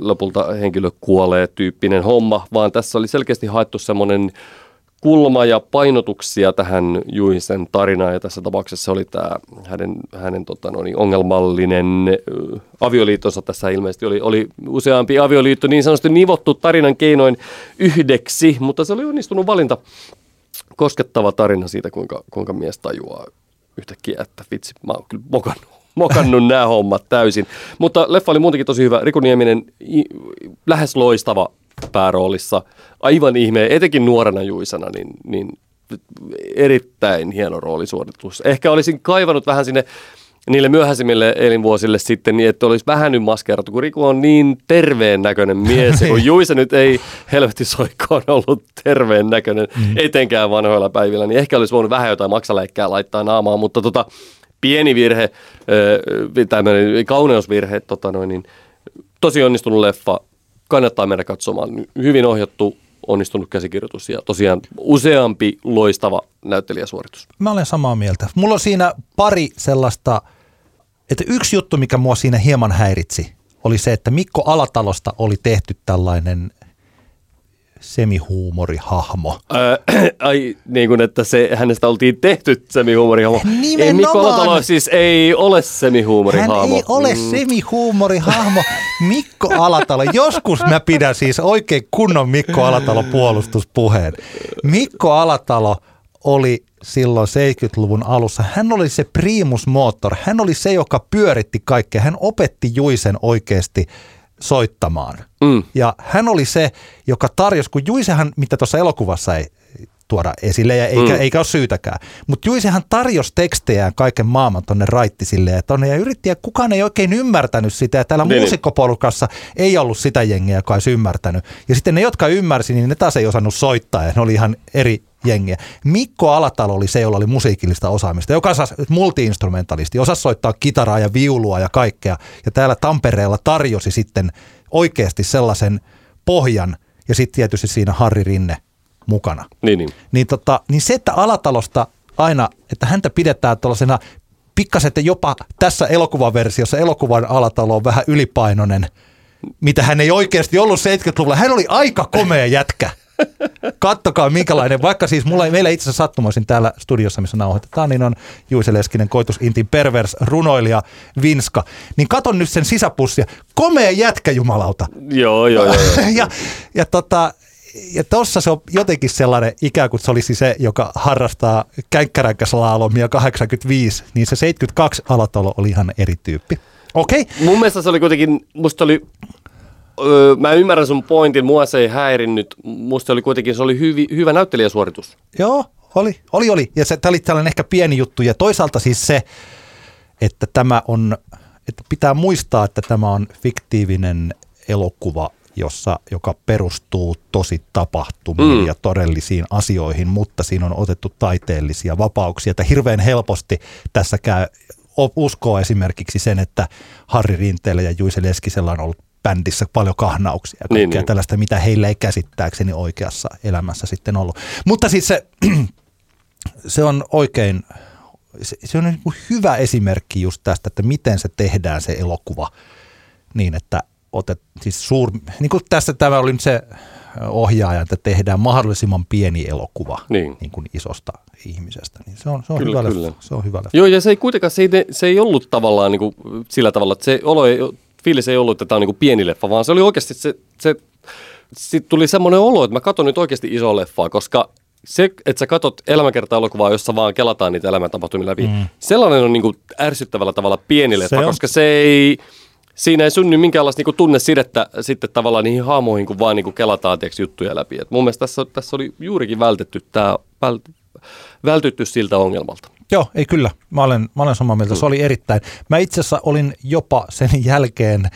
lopulta henkilö kuolee tyyppinen homma, vaan tässä oli selkeästi haettu semmoinen kulma ja painotuksia tähän Juisen tarinaan, ja tässä tapauksessa oli tämä hänen, hänen tota, no niin, ongelmallinen avioliittonsa tässä ilmeisesti oli, oli useampi avioliitto niin sanotusti nivottu tarinan keinoin yhdeksi, mutta se oli onnistunut valinta koskettava tarina siitä, kuinka, kuinka mies tajuaa yhtäkkiä, että vitsi, mä oon kyllä mokannut, mokannut nämä hommat täysin. Mutta leffa oli muutenkin tosi hyvä. Riku Nieminen lähes loistava pääroolissa. Aivan ihme, etenkin nuorena Juisana, niin, niin erittäin hieno roolisuoritus. Ehkä olisin kaivannut vähän sinne niille myöhäisimmille elinvuosille sitten niin, että olisi vähän nyt maskeerattu, kun Riku on niin terveen näköinen mies, kun Juisa nyt ei helvetti soikkoon ollut terveen näköinen, mm. etenkään vanhoilla päivillä, niin ehkä olisi voinut vähän jotain maksaleikkää laittaa naamaan, mutta tota, pieni virhe, tämmöinen kauneusvirhe, tota noin, niin tosi onnistunut leffa, kannattaa mennä katsomaan. Hyvin ohjattu, onnistunut käsikirjoitus ja tosiaan useampi loistava näyttelijäsuoritus. Mä olen samaa mieltä. Mulla on siinä pari sellaista, että yksi juttu, mikä mua siinä hieman häiritsi, oli se, että Mikko Alatalosta oli tehty tällainen semihuumorihahmo. Öö, ai niin kuin, että se, hänestä oltiin tehty semihuumorihahmo. Ei. Mikko Alatalo siis ei ole Hän semihuumorihahmo. ei ole mm. semihuumorihahmo. Mikko Alatalo. Joskus mä pidän siis oikein kunnon Mikko Alatalo puolustuspuheen. Mikko Alatalo oli silloin 70-luvun alussa. Hän oli se primus motor. Hän oli se, joka pyöritti kaikkea. Hän opetti Juisen oikeasti soittamaan. Mm. Ja hän oli se, joka tarjosi, kun Juisehan, mitä tuossa elokuvassa ei tuoda esille, ja eikä, mm. eikä ole syytäkään. Mutta Juisehan tarjosi tekstejään kaiken maailman tonne raittisille ja tonne, ja yritti, ja kukaan ei oikein ymmärtänyt sitä, ja täällä Niin, niin. muusikkopolukassa ei ollut sitä jengiä, joka olisi ymmärtänyt. Ja sitten ne, jotka ymmärsi, niin ne taas ei osannut soittaa, ja ne oli ihan eri jengiä. Mikko Alatalo oli se, jolla oli musiikillista osaamista, joka osasi multiinstrumentalisti, osasi soittaa kitaraa ja viulua ja kaikkea. Ja täällä Tampereella tarjosi sitten oikeasti sellaisen pohjan ja sitten tietysti siinä Harri Rinne mukana. Niin, niin. Niin, tota, niin se, että Alatalosta aina, että häntä pidetään tuollaisena pikkasen jopa tässä elokuvaversiossa elokuvan alatalo on vähän ylipainoinen, mitä hän ei oikeasti ollut 70-luvulla. Hän oli aika komea jätkä. Kattokaa minkälainen, vaikka siis mulla, meillä itse asiassa sattumoisin täällä studiossa, missä nauhoitetaan, niin on Juise Leskinen, Koitus Intin pervers, runoilija, Vinska. Niin katon nyt sen sisäpussia. Komea jätkä, jumalauta. Joo, joo, joo. joo. ja, ja tota, ja tossa se on jotenkin sellainen, ikään kuin se olisi se, joka harrastaa känkkäränkkäslaalomia 85, niin se 72 alatalo oli ihan eri tyyppi. Okei. Okay. Mun mielestä se oli kuitenkin, musta oli, öö, mä ymmärrän sun pointin, mua se ei häirinnyt, musta oli kuitenkin, se oli hyvi, hyvä näyttelijäsuoritus. Joo, oli, oli, oli. Ja se, tämä oli tällainen ehkä pieni juttu. Ja toisaalta siis se, että tämä on, että pitää muistaa, että tämä on fiktiivinen elokuva, jossa, joka perustuu tosi tapahtumiin mm. ja todellisiin asioihin, mutta siinä on otettu taiteellisia vapauksia. Että hirveän helposti tässä käy, uskoo esimerkiksi sen, että Harri Rinteellä ja Juise Leskisellä on ollut bändissä paljon kahnauksia ja kaikkea niin, niin. tällaista, mitä heillä ei käsittääkseni oikeassa elämässä sitten ollut. Mutta siis se, se on oikein, se, se on niin hyvä esimerkki just tästä, että miten se tehdään se elokuva niin, että otet, siis suur, niin kuin tässä tämä oli nyt se ohjaaja, että tehdään mahdollisimman pieni elokuva niin. Niin kuin isosta ihmisestä. Niin se on, se on kyllä, hyvä kyllä. Leffa. Se on hyvä leffa. Joo, ja se ei kuitenkaan, se ei, se ei ollut tavallaan niin kuin sillä tavalla, että se olo ei, fiilis ei ollut, että tämä on niin pieni leffa, vaan se oli oikeasti se, se sitten tuli semmoinen olo, että mä katson nyt oikeasti iso leffaa, koska se, että sä katot elämäkerta-elokuvaa, jossa vaan kelataan niitä elämäntapahtumia läpi, mm. sellainen on niin kuin ärsyttävällä tavalla pieni leffa, se koska se ei, siinä ei synny minkäänlaista niinku tunnesidettä sitten tavallaan niihin haamoihin, kun vaan niinku kelataan tiiäks, juttuja läpi. Et mun mielestä tässä, tässä oli juurikin vältetty tämä, vält, vältytty siltä ongelmalta. Joo, ei kyllä. Mä olen, mä olen samaa mieltä. Se oli erittäin. Mä itse asiassa olin jopa sen jälkeen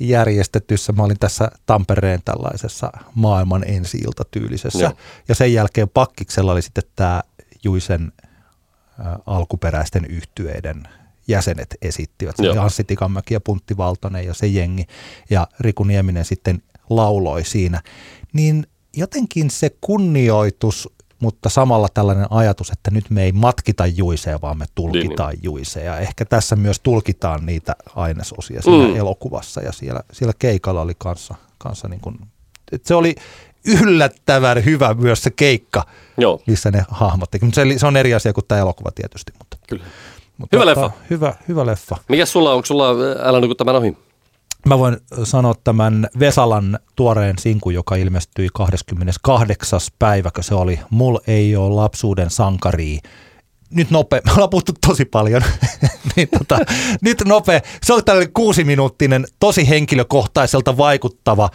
järjestetyssä, mä olin tässä Tampereen tällaisessa maailman ensi tyylisessä. Ja sen jälkeen Pakkiksella oli sitten tämä Juisen äh, alkuperäisten yhtyeiden jäsenet esittivät. Se oli Anssi Tikanmäki ja Puntti Valtonen ja se jengi. Ja Riku Nieminen sitten lauloi siinä. Niin jotenkin se kunnioitus, mutta samalla tällainen ajatus, että nyt me ei matkita juiseja, vaan me tulkitaan niin, juiseja. Ehkä tässä myös tulkitaan niitä ainesosia siinä mm. elokuvassa ja siellä, siellä keikalla oli kanssa, kanssa niin kuin, että se oli yllättävän hyvä myös se keikka, Joo. missä ne hahmotti. Se, se on eri asia kuin tämä elokuva tietysti. Mutta. Kyllä. Mutta hyvä leffa. Hyvä, hyvä leffa. Mikä sulla, onko sulla, älä nuku tämän ohi? Mä voin sanoa tämän Vesalan tuoreen sinku, joka ilmestyi 28. päivä, kun se oli Mul ei ole lapsuuden sankari. Nyt nopea, me ollaan puhuttu tosi paljon, niin tota, nyt nopea. Se oli tällainen kuusiminuuttinen, tosi henkilökohtaiselta vaikuttava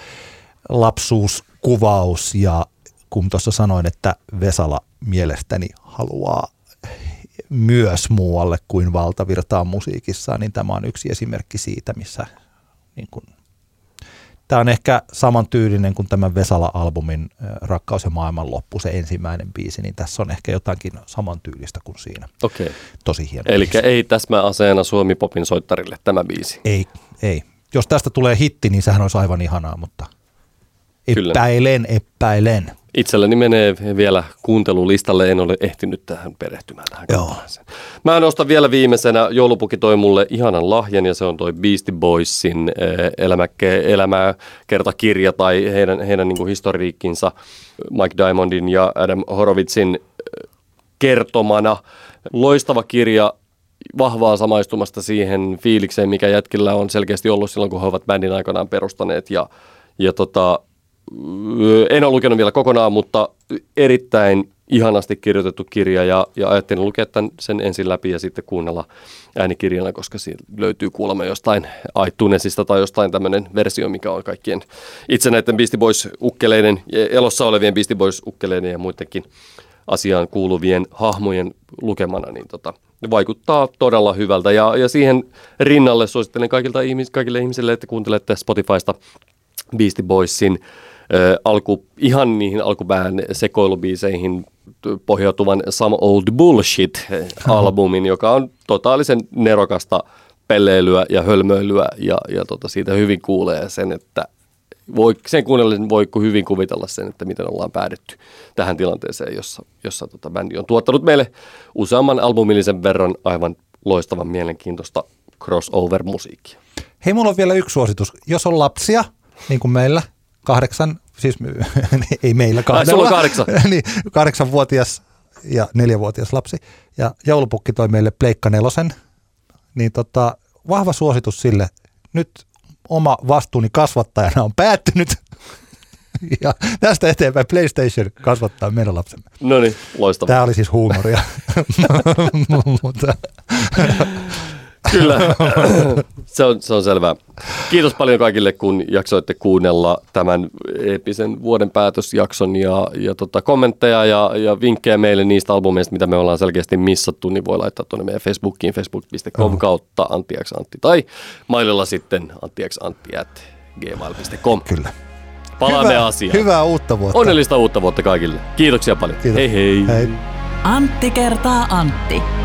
lapsuuskuvaus ja kun tuossa sanoin, että Vesala mielestäni haluaa myös muualle kuin valtavirtaan musiikissa, niin tämä on yksi esimerkki siitä, missä niin kuin, tämä on ehkä samantyylinen kuin tämän Vesala-albumin Rakkaus ja maailmanloppu, se ensimmäinen biisi, niin tässä on ehkä jotakin samantyylistä kuin siinä. Okei. Tosi hieno Eli ei täsmäaseena Suomi Popin soittarille tämä biisi. Ei, ei. Jos tästä tulee hitti, niin sehän olisi aivan ihanaa, mutta epäilen, Kyllä. epäilen. Itselleni menee vielä kuuntelulistalle, en ole ehtinyt tähän perehtymään tähän Joo. Mä nostan vielä viimeisenä, joulupuki toi mulle ihanan lahjan ja se on toi Beastie Boysin eh, elämäke, elämäkertakirja tai heidän, heidän niin historiikkinsa Mike Diamondin ja Adam Horowitzin eh, kertomana. Loistava kirja, vahvaa samaistumasta siihen fiilikseen, mikä jätkillä on selkeästi ollut silloin, kun he ovat bändin aikanaan perustaneet ja, ja tota, en ole lukenut vielä kokonaan, mutta erittäin ihanasti kirjoitettu kirja ja, ja ajattelin lukea tämän, sen ensin läpi ja sitten kuunnella äänikirjana, koska siitä löytyy kuulemma jostain iTunesista tai jostain tämmöinen versio, mikä on kaikkien itse näiden Beastie Boys-ukkeleiden, elossa olevien Beastie Boys-ukkeleiden ja muidenkin asiaan kuuluvien hahmojen lukemana, niin tota, vaikuttaa todella hyvältä. Ja, ja siihen rinnalle suosittelen kaikilta ihmis, kaikille ihmisille, että kuuntelette Spotifysta Beastie Boysin ö, alku, ihan niihin alkupään sekoilubiiseihin pohjautuvan Some Old Bullshit-albumin, joka on totaalisen nerokasta pelleilyä ja hölmöilyä ja, ja tota, siitä hyvin kuulee sen, että voi, sen kuunnellen voi hyvin kuvitella sen, että miten ollaan päädytty tähän tilanteeseen, jossa, jossa tota, bändi on tuottanut meille useamman albumillisen verran aivan loistavan mielenkiintoista crossover-musiikkia. Hei, mulla on vielä yksi suositus. Jos on lapsia, niin kuin meillä, kahdeksan, siis ei meillä kahdella. on kahdeksan. niin, kahdeksanvuotias ja neljävuotias lapsi. Ja joulupukki toi meille Pleikka nelosen. Niin tota, vahva suositus sille. Nyt oma vastuuni kasvattajana on päättynyt. Ja tästä eteenpäin PlayStation kasvattaa meidän lapsemme. No niin, loistavaa. Tämä oli siis huumoria. Mutta Kyllä, se on, se on selvää. Kiitos paljon kaikille, kun jaksoitte kuunnella tämän eeppisen vuoden päätösjakson ja, ja tota, kommentteja ja, ja vinkkejä meille niistä albumeista, mitä me ollaan selkeästi missattu, niin voi laittaa tuonne meidän Facebookiin, facebook.com oh. kautta anttiaksantti tai maililla sitten anttiaksantti.gmail.com. kyllä. Palaamme Hyvä- asiaan. Hyvää uutta vuotta. Onnellista uutta vuotta kaikille. Kiitoksia paljon. Kiitos. Hei hei. hei. Antti kertaa Antti.